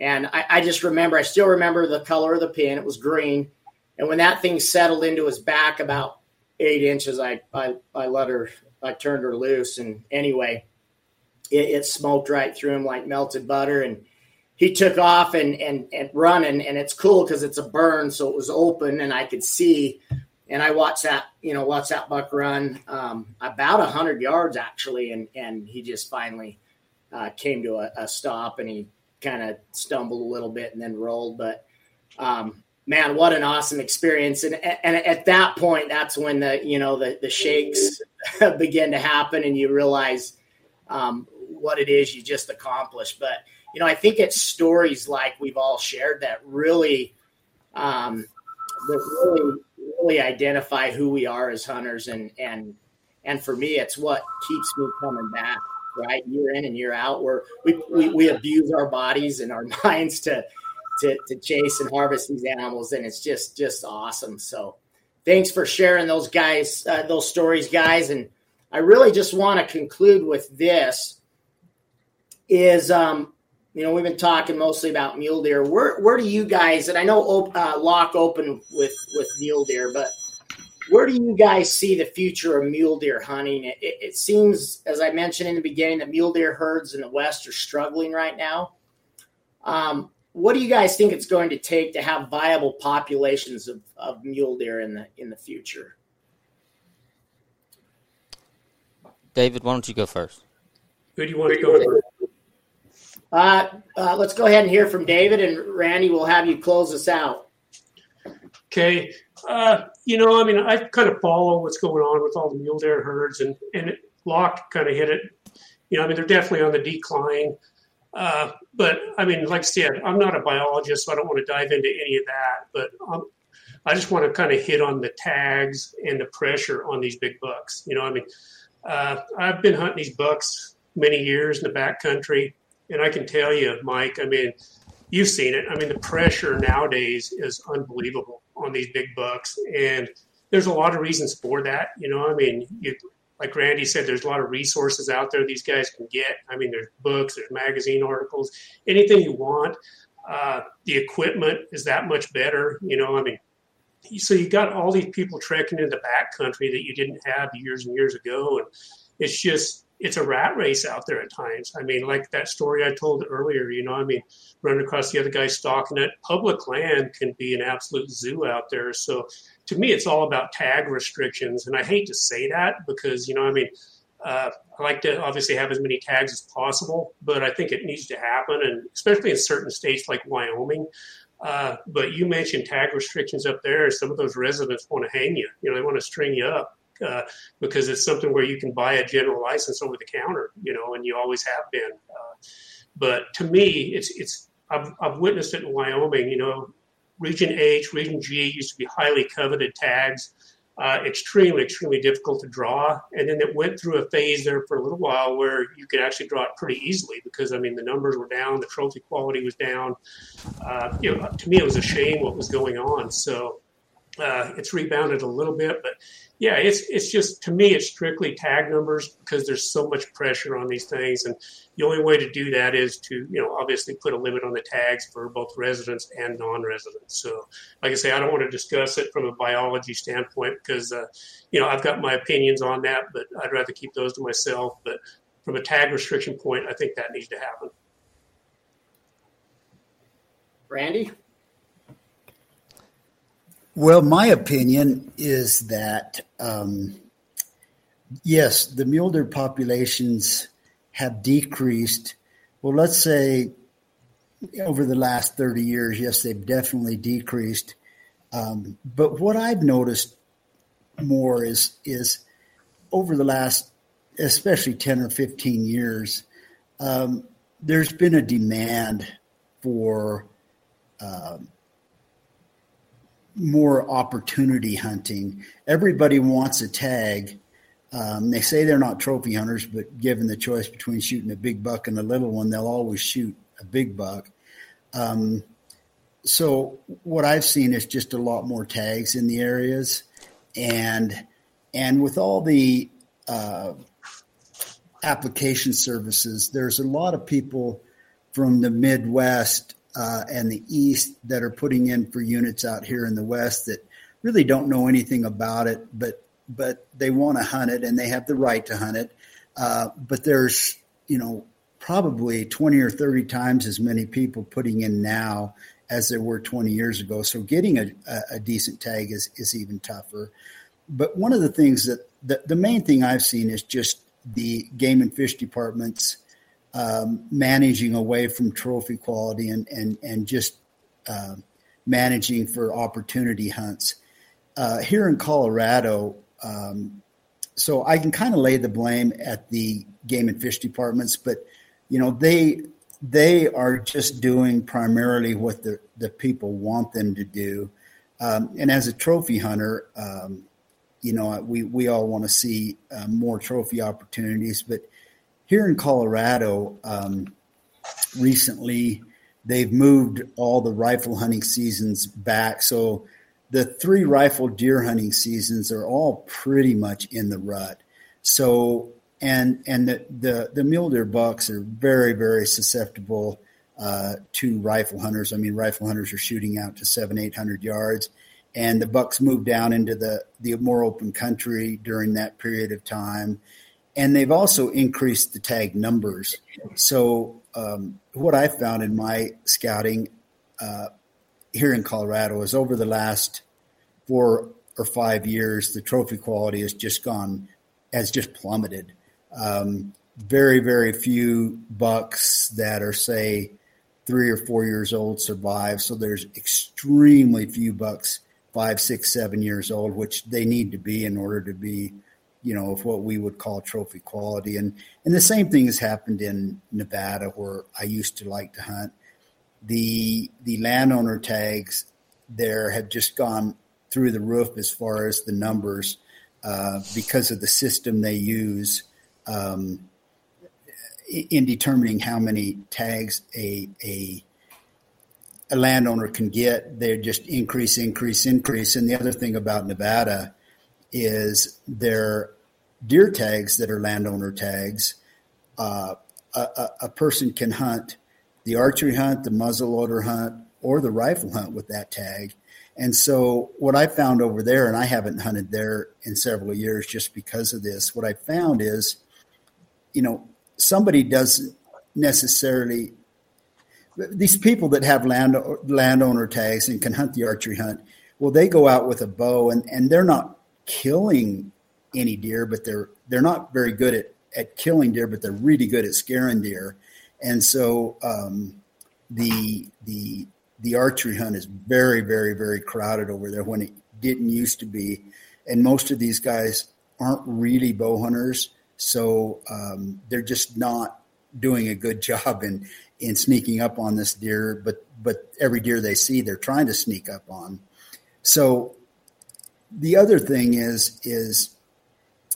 And I, I just remember, I still remember the color of the pin. It was green. And when that thing settled into his back about eight inches, I I, I let her, I turned her loose. And anyway, it, it smoked right through him like melted butter. And he took off and and and running and it's cool because it's a burn so it was open and i could see and i watched that you know watch that buck run um, about 100 yards actually and and he just finally uh, came to a, a, stop and he kind of stumbled a little bit and then rolled but um, man what an awesome experience. And and at that point that's when the you know the the shakes begin to happen and you realize um, what it is you just accomplished. But you know, I think it's stories like we've all shared that really, um, that really, really identify who we are as hunters, and and and for me, it's what keeps me coming back. Right, year in and year out, where we we, we abuse our bodies and our minds to to to chase and harvest these animals, and it's just just awesome. So, thanks for sharing those guys, uh, those stories, guys, and I really just want to conclude with this is um, you know, we've been talking mostly about mule deer. Where where do you guys? And I know uh, Locke open with with mule deer, but where do you guys see the future of mule deer hunting? It, it, it, seems, as I mentioned in the beginning, that mule deer herds in the West are struggling right now. Um, what do you guys think it's going to take to have viable populations of, of mule deer in the in the future? David, why don't you go first? Who do you want to go first? Uh, uh, let's go ahead and hear from David, and Randy will have you close us out. Okay. Uh, you know, I mean, I kind of follow what's going on with all the mule deer herds, and and Locke kind of hit it. You know, I mean, they're definitely on the decline. Uh, but I mean, like I said, I'm not a biologist, so I don't want to dive into any of that. But um, I just want to kind of hit on the tags and the pressure on these big bucks. You know, I mean, uh, I've been hunting these bucks many years in the backcountry. And I can tell you, Mike, I mean, you've seen it. I mean, the pressure nowadays is unbelievable on these big bucks. And there's a lot of reasons for that. You know, I mean, you, like Randy said, there's a lot of resources out there these guys can get. I mean, there's books, there's magazine articles, anything you want. Uh, the equipment is that much better. You know, I mean, so you got all these people trekking in the back country that you didn't have years and years ago. And it's just, it's a rat race out there at times. I mean, like that story I told earlier, you know, I mean, running across the other guy stalking it. Public land can be an absolute zoo out there. So to me, it's all about tag restrictions. And I hate to say that because, you know, I mean, uh, I like to obviously have as many tags as possible, but I think it needs to happen, and especially in certain states like Wyoming. Uh, but you mentioned tag restrictions up there. Some of those residents want to hang you. You know, they want to string you up uh, because it's something where you can buy a general license over the counter, you know, and you always have been. Uh, but to me, it's it's I've, I've witnessed it in Wyoming. You know, Region H, Region G used to be highly coveted tags. Uh, extremely, extremely difficult to draw. And then it went through a phase there for a little while where you could actually draw it pretty easily because, I mean, the numbers were down, the trophy quality was down. Uh, you know, to me, it was a shame what was going on. So uh, it's rebounded a little bit, but yeah, it's it's just to me it's strictly tag numbers because there's so much pressure on these things, and the only way to do that is to you know obviously put a limit on the tags for both residents and non-residents. So, like I say, I don't want to discuss it from a biology standpoint because uh, you know I've got my opinions on that, but I'd rather keep those to myself. But from a tag restriction point, I think that needs to happen. Randy. Well, my opinion is that um, yes, the mule deer populations have decreased. Well, let's say over the last 30 years, yes, they've definitely decreased. Um, but what I've noticed more is is over the last, especially 10 or 15 years, um, there's been a demand for um, more opportunity hunting. Everybody wants a tag. Um, they say they're not trophy hunters, but given the choice between shooting a big buck and a little one, they'll always shoot a big buck. Um, so what I've seen is just a lot more tags in the areas, and and with all the uh, application services, there's a lot of people from the Midwest uh, and the East that are putting in for units out here in the West that really don't know anything about it, but but they want to hunt it and they have the right to hunt it. Uh, but there's you know probably 20 or 30 times as many people putting in now as there were 20 years ago. So getting a, a decent tag is, is even tougher. But one of the things that the, the main thing I've seen is just the game and fish departments um, managing away from trophy quality and and and just uh, managing for opportunity hunts. Uh, here in Colorado, um, so I can kind of lay the blame at the game and fish departments, but you know they they are just doing primarily what the the people want them to do. Um, and as a trophy hunter, um, you know we we all want to see uh, more trophy opportunities, but here in Colorado, um, recently they've moved all the rifle hunting seasons back. So the three rifle deer hunting seasons are all pretty much in the rut. So and and the the, the mule deer bucks are very very susceptible uh, to rifle hunters. I mean, rifle hunters are shooting out to seven eight hundred yards, and the bucks move down into the the more open country during that period of time and they've also increased the tag numbers. So um, what I found in my scouting uh, here in Colorado is over the last four or five years, the trophy quality has just gone has just plummeted. Um, very very few bucks that are say three or four years old survive. So there's extremely few bucks five, six, seven years old, which they need to be in order to be you know, of what we would call trophy quality. And and the same thing has happened in Nevada, where I used to like to hunt. The the landowner tags there have just gone through the roof as far as the numbers uh, because of the system they use um, in determining how many tags a a a landowner can get. They just increase, increase, increase. And the other thing about Nevada is their deer tags that are landowner tags. Uh, a, a, person can hunt the archery hunt, the muzzleloader hunt, or the rifle hunt with that tag. And so, what I found over there, and I haven't hunted there in several years just because of this, what I found is you know, somebody doesn't necessarily these people that have land landowner tags and can hunt the archery hunt, well, they go out with a bow and, and they're not killing any deer, but they're they're not very good at, at killing deer, but they're really good at scaring deer. And so um, the the the archery hunt is very, very, very crowded over there when it didn't used to be. And most of these guys aren't really bow hunters, so um, they're just not doing a good job in in sneaking up on this deer. But but every deer they see, they're trying to sneak up on. So the other thing is is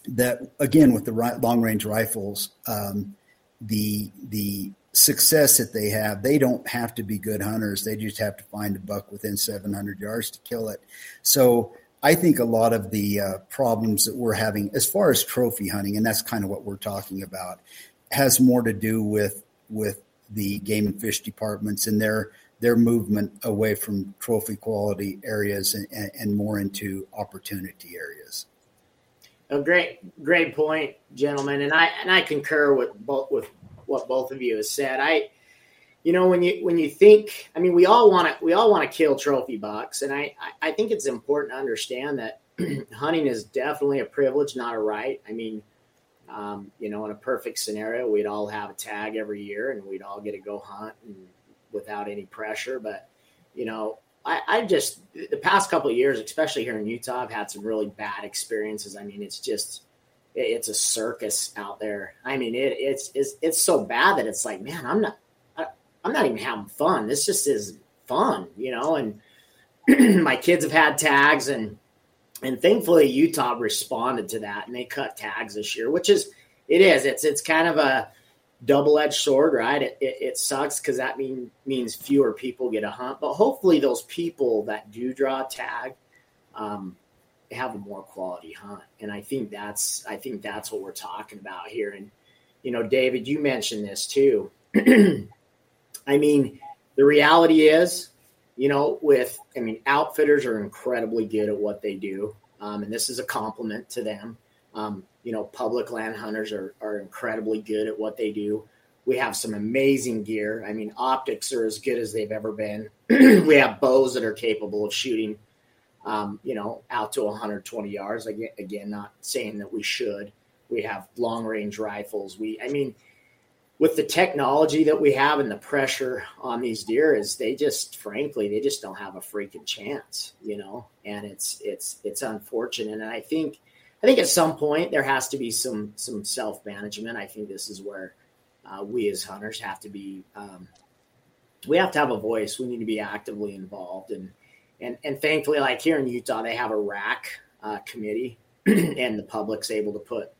that again with the long range rifles, um, the the success that they have, they don't have to be good hunters. They just have to find a buck within 700 yards to kill it. So I think a lot of the uh, problems that we're having, as far as trophy hunting, and that's kind of what we're talking about, has more to do with with the game and fish departments and their their movement away from trophy quality areas and, and more into opportunity areas. A great, great point, gentlemen, and I and I concur with both with what both of you have said. I, you know, when you when you think, I mean, we all want to we all want to kill trophy bucks, and I I think it's important to understand that hunting is definitely a privilege, not a right. I mean, um, you know, in a perfect scenario, we'd all have a tag every year, and we'd all get to go hunt and, without any pressure. But you know, I, I just the past couple of years, especially here in Utah, I've had some really bad experiences. I mean, it's just it's a circus out there. I mean, it, it's it's it's so bad that it's like, man, I'm not I, am not even having fun. This just is fun, you know. And my kids have had tags, and and thankfully Utah responded to that, and they cut tags this year, which is it is it's it's kind of a double edged sword, right? It, it, it sucks because that mean, means fewer people get a hunt, but hopefully those people that do draw a tag. Um, have a more quality hunt. And I think that's I think that's what we're talking about here. And you know, David, you mentioned this too. I mean, the reality is, you know, with I mean, outfitters are incredibly good at what they do, um, and this is a compliment to them. Um, you know, public land hunters are are incredibly good at what they do. We have some amazing gear. I mean, optics are as good as they've ever been. we have bows that are capable of shooting um, you know, out to 120 yards. Again, again, not saying that we should. We have long range rifles. We, I mean, with the technology that we have and the pressure on these deer is they just frankly they just don't have a freaking chance you know and it's it's it's unfortunate and i think i think at some point there has to be some some self management i think this is where uh, we as hunters have to be um, we have to have a voice. We need to be actively involved. And and and thankfully, like here in Utah, they have a RAC uh, committee, and the public's able to put,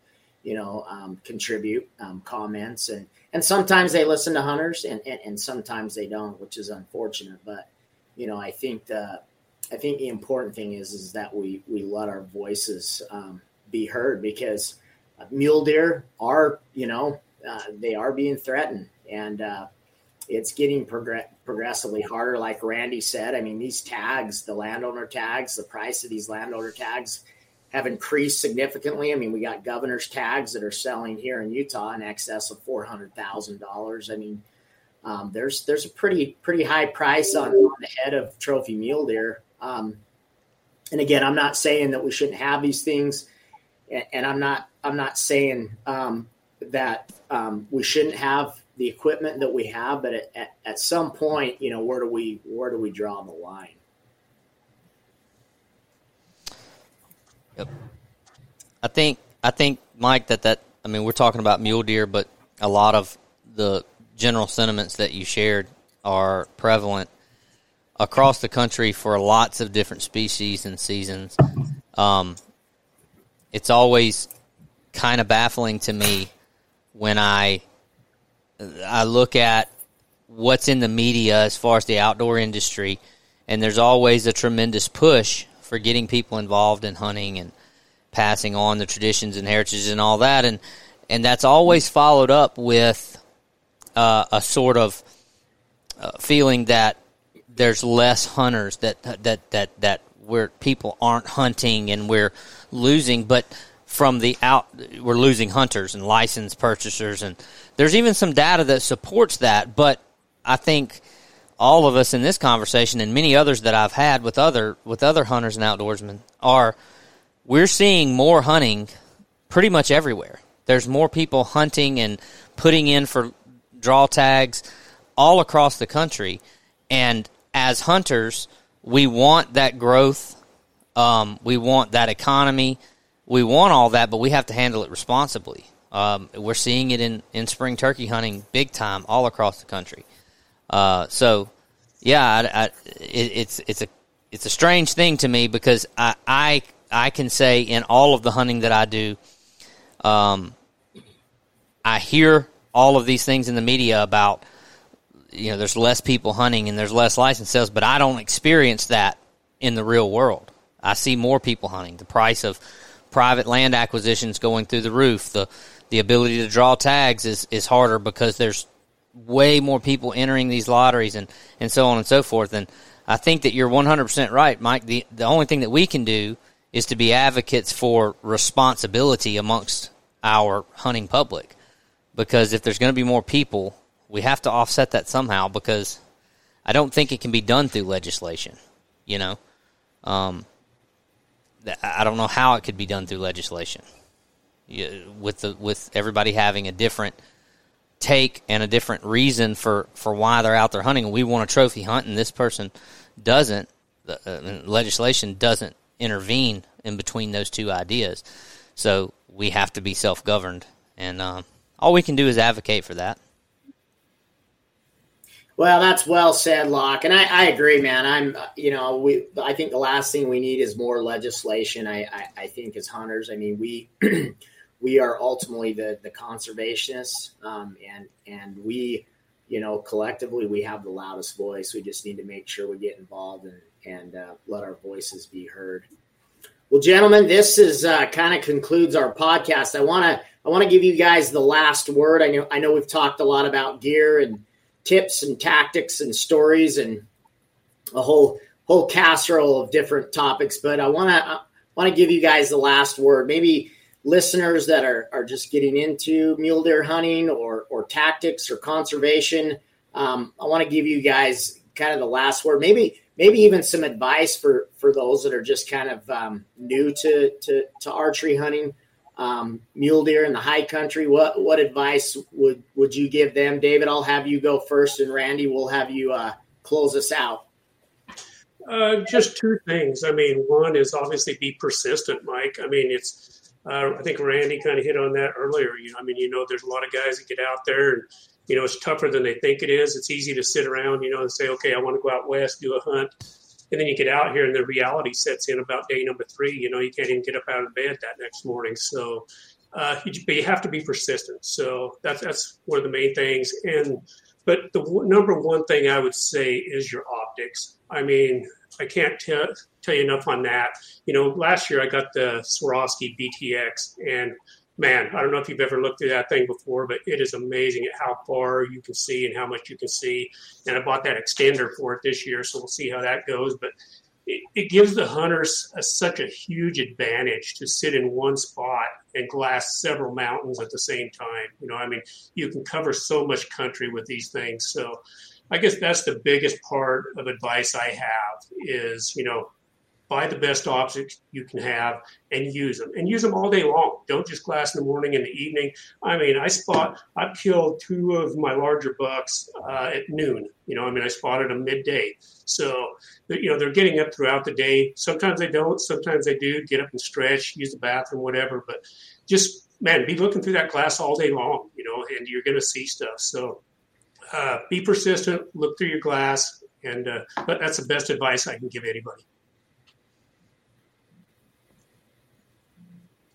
you know, um, contribute um, comments, and and sometimes they listen to hunters, and, and and sometimes they don't, which is unfortunate. But you know, I think the I think the important thing is is that we we let our voices um, be heard because mule deer are you know uh, they are being threatened and uh, it's getting progr- progressively harder. Like Randy said, I mean, these tags, the landowner tags, the price of these landowner tags have increased significantly. I mean, we got governor's tags that are selling here in Utah in excess of four hundred thousand dollars. I mean, um, there's there's a pretty pretty high price on, on the head of trophy mule deer. Um, and again, I'm not saying that we shouldn't have these things, and, I'm not I'm not saying um, that um, we shouldn't have the equipment that we have, but at, at, at some point, you know, where do we where do we draw the line? Yep. I think I think Mike that that I mean we're talking about mule deer, but a lot of the general sentiments that you shared are prevalent across the country for lots of different species and seasons. Um, it's always kind of baffling to me when I I look at what's in the media as far as the outdoor industry, and there's always a tremendous push for getting people involved in hunting and passing on the traditions and heritages and all that, and and that's always followed up with uh, a sort of uh, feeling that there's less hunters that that that that where people aren't hunting and we're losing, but from the out we're losing hunters and license purchasers and there's even some data that supports that but i think all of us in this conversation and many others that i've had with other with other hunters and outdoorsmen are we're seeing more hunting pretty much everywhere. There's more people hunting and putting in for draw tags all across the country and as hunters we want that growth um, we want that economy we want all that, but we have to handle it responsibly. Um, we're seeing it in, in spring turkey hunting big time all across the country. Uh, so, yeah, I, I, it, it's it's a it's a strange thing to me because I, I I can say in all of the hunting that I do, um, I hear all of these things in the media about you know there's less people hunting and there's less license sales, but I don't experience that in the real world. I see more people hunting. The price of private land acquisitions going through the roof. The the ability to draw tags is, is harder because there's way more people entering these lotteries and, and so on and so forth. And I think that you're 100% right, Mike. The, the only thing that we can do is to be advocates for responsibility amongst our hunting public. Because if there's going to be more people, we have to offset that somehow because I don't think it can be done through legislation, you know? Um, I don't know how it could be done through legislation. With the with everybody having a different take and a different reason for, for why they're out there hunting, we want a trophy hunt, and this person doesn't. The uh, legislation doesn't intervene in between those two ideas, so we have to be self governed, and uh, all we can do is advocate for that. Well, that's well said, Locke, and I, I, agree, man. I'm, you know, we. I think the last thing we need is more legislation. I, I, I think as hunters, I mean, we, we are ultimately the the conservationists, um, and and we, you know, collectively we have the loudest voice. We just need to make sure we get involved and and uh, let our voices be heard. Well, gentlemen, this is uh, kind of concludes our podcast. I want to I want to give you guys the last word. I know I know we've talked a lot about gear and tips and tactics and stories and a whole whole casserole of different topics. But I want to want to give you guys the last word. Maybe listeners that are are just getting into mule deer hunting or or tactics or conservation. Um, I want to give you guys kind of the last word. Maybe maybe even some advice for for those that are just kind of um, new to, to to archery hunting um, mule deer in the high country. What what advice would would you give them, David? I'll have you go first, and Randy, we'll have you uh, close us out. Uh, just two things. I mean, one is obviously be persistent, Mike. I mean, it's uh, I think Randy kind of hit on that earlier. You know, I mean, you know, there's a lot of guys that get out there and you know it's tougher than they think it is. It's easy to sit around, you know, and say, okay, I want to go out west, do a hunt and then you get out here and the reality sets in about day number three. You know, you can't even get up out of bed that next morning. So, uh, you, but you have to be persistent. So that's that's one of the main things. And but the w- number one thing I would say is your optics. I mean, I can't tell tell you enough on that. You know, last year I got the Swarovski BTX, and man, I don't know if you've ever looked at that thing before, but it is amazing at how far you can see and how much you can see. And I bought that extender for it this year, so we'll see how that goes. But it, it gives the hunters a, such a huge advantage to sit in one spot and glass several mountains at the same time. You know, I mean, you can cover so much country with these things. So I guess that's the biggest part of advice I have is, you know, buy the best optics you can have and use them and use them all day long. Don't just glass in the morning and the evening. I mean i spot i killed two of my larger bucks uh, at noon you know i mean i spotted them midday. So you know they're getting up throughout the day. Sometimes they don't sometimes they do get up and stretch use the bathroom whatever but just man be looking through that glass all day long you know and you're going to see stuff. So uh, be persistent look through your glass and uh, but that's the best advice i can give anybody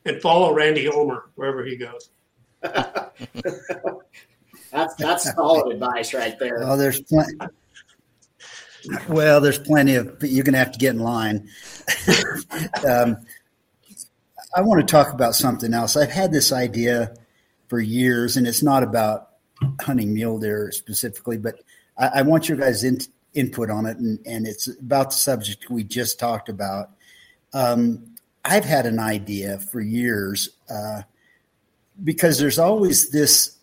and follow Randy Ulmer wherever he goes. that's that's solid advice right there. Oh, there's plenty. Well, there's plenty of. but You're going to have to get in line. um, I want to talk about something else. I've had this idea for years, and it's not about hunting mule deer specifically, but I, I want your guys' in, input on it, and, and, it's about the subject we just talked about. Um, I've had an idea for years uh, because there's always this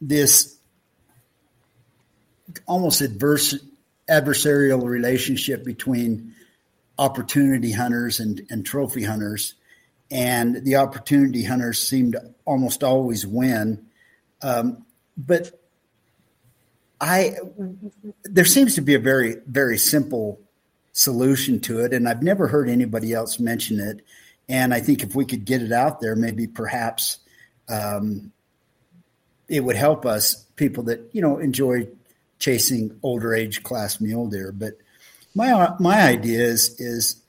this almost adverse adversarial relationship between opportunity hunters and, and trophy hunters. And the opportunity hunters seem to almost always win. Um, but I there seems to be a very very simple solution to it, and I've never heard anybody else mention it. And I think if we could get it out there, maybe perhaps um, it would help us people that you know enjoy chasing older age class mule deer. But my my idea is is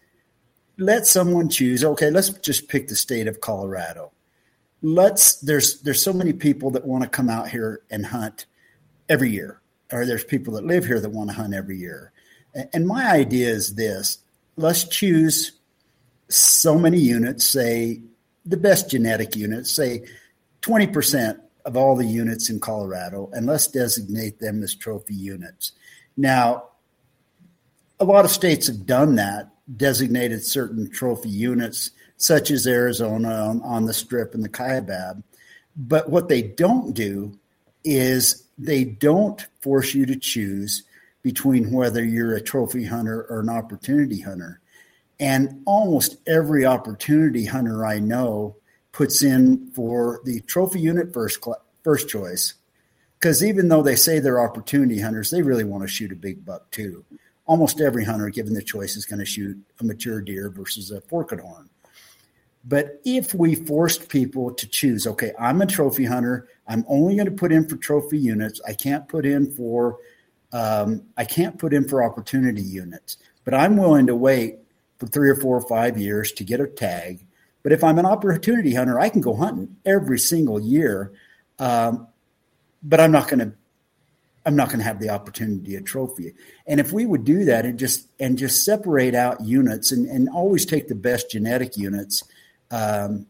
let someone choose. Okay, let's just pick the state of Colorado. Let's there's there's so many people that want to come out here and hunt every year or there's people that live here that want to hunt every year. And my idea is this let's choose so many units, say the best genetic units, say 20% of all the units in Colorado, and let's designate them as trophy units. Now, a lot of states have done that, designated certain trophy units, such as Arizona on, on the Strip and the Kaibab. But what they don't do is they don't force you to choose between whether you're a trophy hunter or an opportunity hunter. And almost every opportunity hunter I know puts in for the trophy unit first first choice. Because even though they say they're opportunity hunters, they really want to shoot a big buck too. Almost every hunter, given the choice, is going to shoot a mature deer versus a forked horn. But if we forced people to choose, okay, I'm a trophy hunter. I'm only going to put in for trophy units. I can't put in for um, I can't put in for opportunity units, but I'm willing to wait for three or four or five years to get a tag. But if I'm an opportunity hunter, I can go hunting every single year. Um, but I'm not going to I'm not going to have the opportunity a trophy. And if we would do that and just and just separate out units and, and always take the best genetic units um,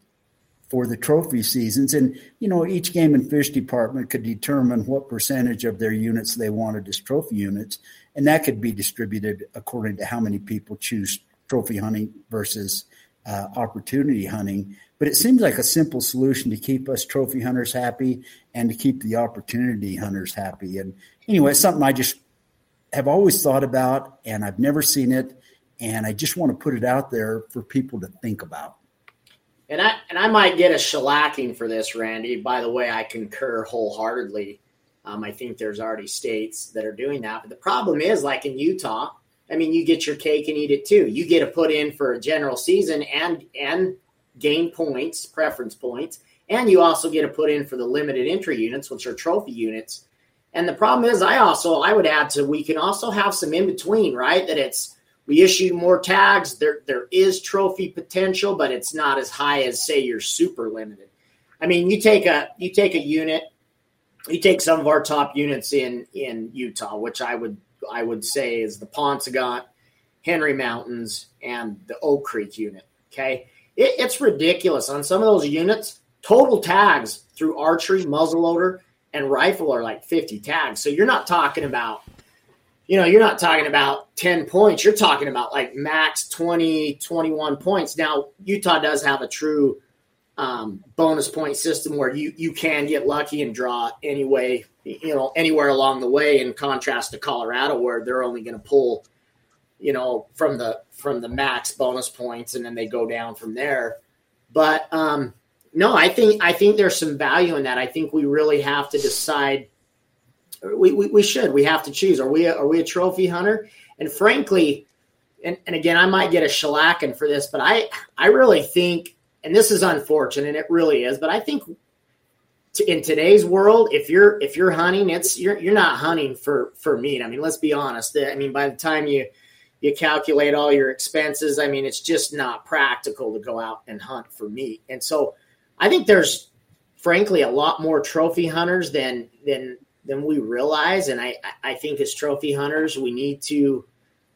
for the trophy seasons. And, you know, each game and fish department could determine what percentage of their units they wanted as trophy units. And that could be distributed according to how many people choose trophy hunting versus uh, opportunity hunting. But it seems like a simple solution to keep us trophy hunters happy and to keep the opportunity hunters happy. And anyway, it's something I just have always thought about and I've never seen it. And I just want to put it out there for people to think about and I and I might get a shellacking for this, Randy. By the way, I concur wholeheartedly. Um, I think there's already states that are doing that, but the problem is, like in Utah, I mean, you get your cake and eat it too. You get to put in for a general season and and gain points, preference points, and you also get to put in for the limited entry units, which are trophy units. And the problem is, I also I would add to we can also have some in between, right? That it's we issue more tags. There there is trophy potential, but it's not as high as say you're super limited. I mean, you take a you take a unit, you take some of our top units in in Utah, which I would I would say is the Paunsaugunt, Henry Mountains, and the Oak Creek unit. Okay, it, it's ridiculous on some of those units. Total tags through archery, muzzleloader, and rifle are like 50 tags. So you're not talking about you know, you're not talking about 10 points. You're talking about like max 20, 21 points. Now, Utah does have a true um, bonus point system where you, you can get lucky and draw anyway, you know, anywhere along the way in contrast to Colorado where they're only going to pull, you know, from the, from the max bonus points and then they go down from there. But, um, no, I think, I think there's some value in that. I think we really have to decide we, we, we should. We have to choose. Are we a, are we a trophy hunter? And frankly, and, and again, I might get a shellacking for this, but I I really think, and this is unfortunate, and it really is, but I think in today's world, if you're if you're hunting, it's you're you're not hunting for for meat. I mean, let's be honest. I mean, by the time you you calculate all your expenses, I mean, it's just not practical to go out and hunt for meat. And so, I think there's frankly a lot more trophy hunters than than than we realize. And I, I think as trophy hunters, we need to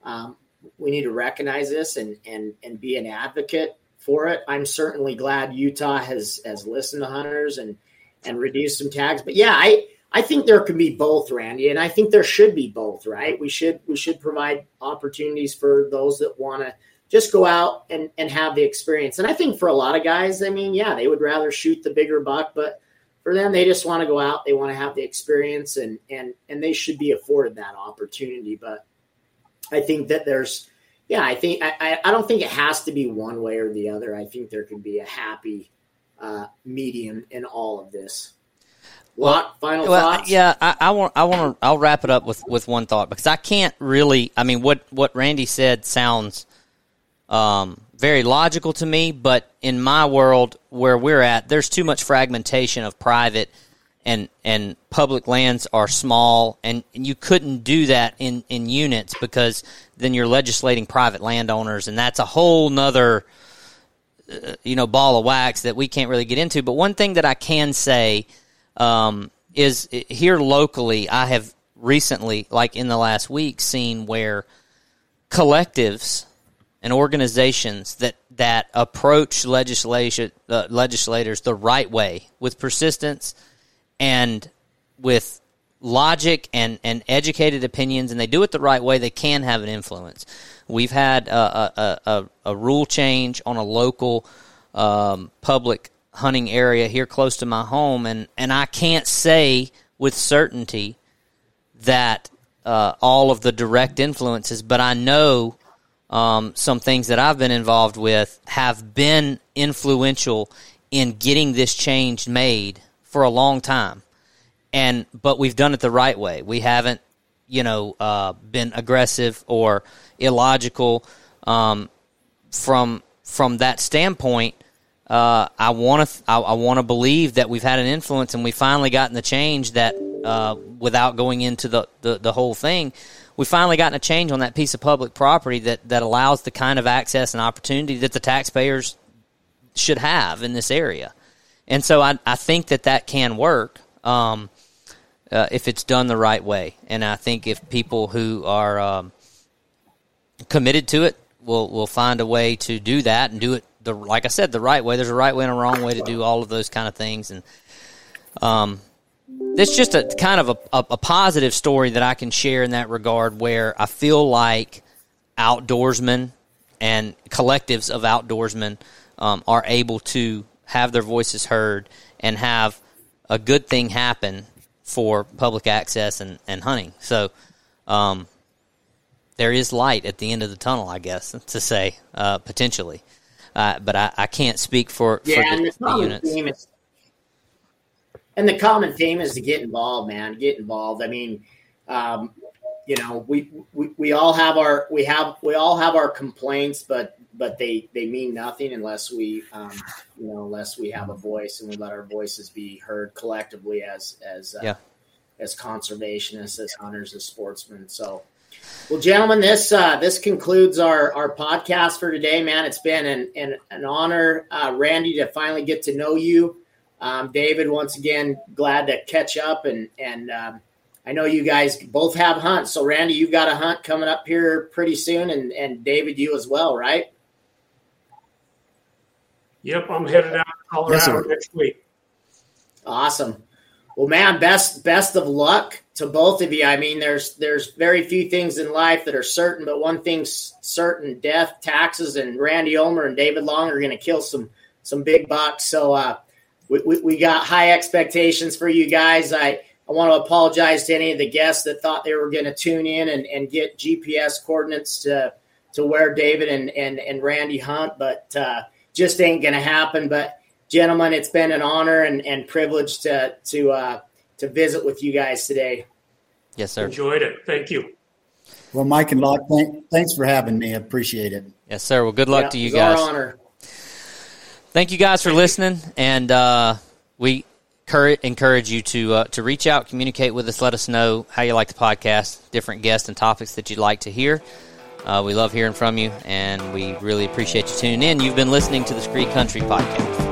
um, we need to recognize this and and and be an advocate for it. I'm certainly glad Utah has has listened to hunters and and reduced some tags. But yeah, I I think there can be both, Randy, and I think there should be both. Right? We should we should provide opportunities for those that want to just go out and, and have the experience. And I think for a lot of guys, I mean, yeah, they would rather shoot the bigger buck, but for them, they just want to go out, they want to have the experience and, and, and they should be afforded that opportunity. But I think that there's, yeah, I think, I, I don't think it has to be one way or the other. I think there can be a happy uh, medium in all of this. Well, final well, thoughts? Yeah, I, I want. I want to. I'll wrap it up with, with one thought because I can't really. I mean, what what Randy said sounds um, very logical to me, but in my world where we're at, there's too much fragmentation of private and and public lands are small, and, and you couldn't do that in in units because then you're legislating private landowners, and that's a whole nother uh, you know ball of wax that we can't really get into. But one thing that I can say um, is here locally, I have recently, like in the last week, seen where collectives and organizations that that approach legislation uh, legislators the right way with persistence and with logic and, and educated opinions and they do it the right way they can have an influence. We've had a, a, a, a rule change on a local um, public hunting area here close to my home and, and i can't say with certainty that uh, all of the direct influences but i know um, some things that I've been involved with have been influential in getting this change made for a long time. And but we've done it the right way. We haven't, you know, uh, been aggressive or illogical. Um, from from that standpoint, uh, I want to I, I want to believe that we've had an influence and we finally gotten the change that uh, without going into the, the, the whole thing we finally gotten a change on that piece of public property that, that allows the kind of access and opportunity that the taxpayers should have in this area. And so I, I think that that can work um, uh, if it's done the right way. And I think if people who are um, committed to it will will find a way to do that and do it the like I said the right way. There's a right way and a wrong way to do all of those kind of things. And um, it's just a kind of a, a, a, positive story that I can share in that regard where I feel like outdoorsmen and collectives of outdoorsmen um, are able to have their voices heard and have a good thing happen for public access and, and hunting. So um, there is light at the end of the tunnel, I guess, to say, uh, potentially. Uh, but I, I, can't speak for, yeah, for the, the units and the common theme is to get involved, man. Get involved. I mean, um, you know, we, we we all have our we have we all have our complaints, but but they they mean nothing unless we um, you know unless we have a voice and we let our voices be heard collectively as as uh, yeah. as conservationists, as hunters, as sportsmen. So. Well, gentlemen, this uh, this concludes our, our podcast for today, man. It's been an an, an honor, uh, Randy, to finally get to know you. Um, David, once again, glad to catch up, and and um, I know you guys both have hunts. So, Randy, you've got a hunt coming up here pretty soon, and and David, you as well, right? Yep, I'm headed out to Colorado yes, next week. Awesome. Well, man, best best of luck to both of you. I mean, there's there's very few things in life that are certain, but one thing's certain: death, taxes, and Randy Ulmer and David Long are going to kill some some big bucks. So. uh we, we, we got high expectations for you guys. I, I want to apologize to any of the guests that thought they were going to tune in and, and get GPS coordinates to to where David and, and, and Randy hunt, but uh, just ain't going to happen. But gentlemen, it's been an honor and, and privilege to to uh, to visit with you guys today. Yes, sir. Enjoyed it. Thank you. Well, Mike and Locke, thank, thanks for having me. I appreciate it. Yes, sir. Well, good luck yeah, to you guys. Our honor thank you guys for listening, and uh, we encourage you to uh, to reach out, communicate with us, let us know how you like the podcast, different guests and topics that you'd like to hear. Uh, we love hearing from you, and we really appreciate you tuning in. You've been listening to the Scree Country Podcast.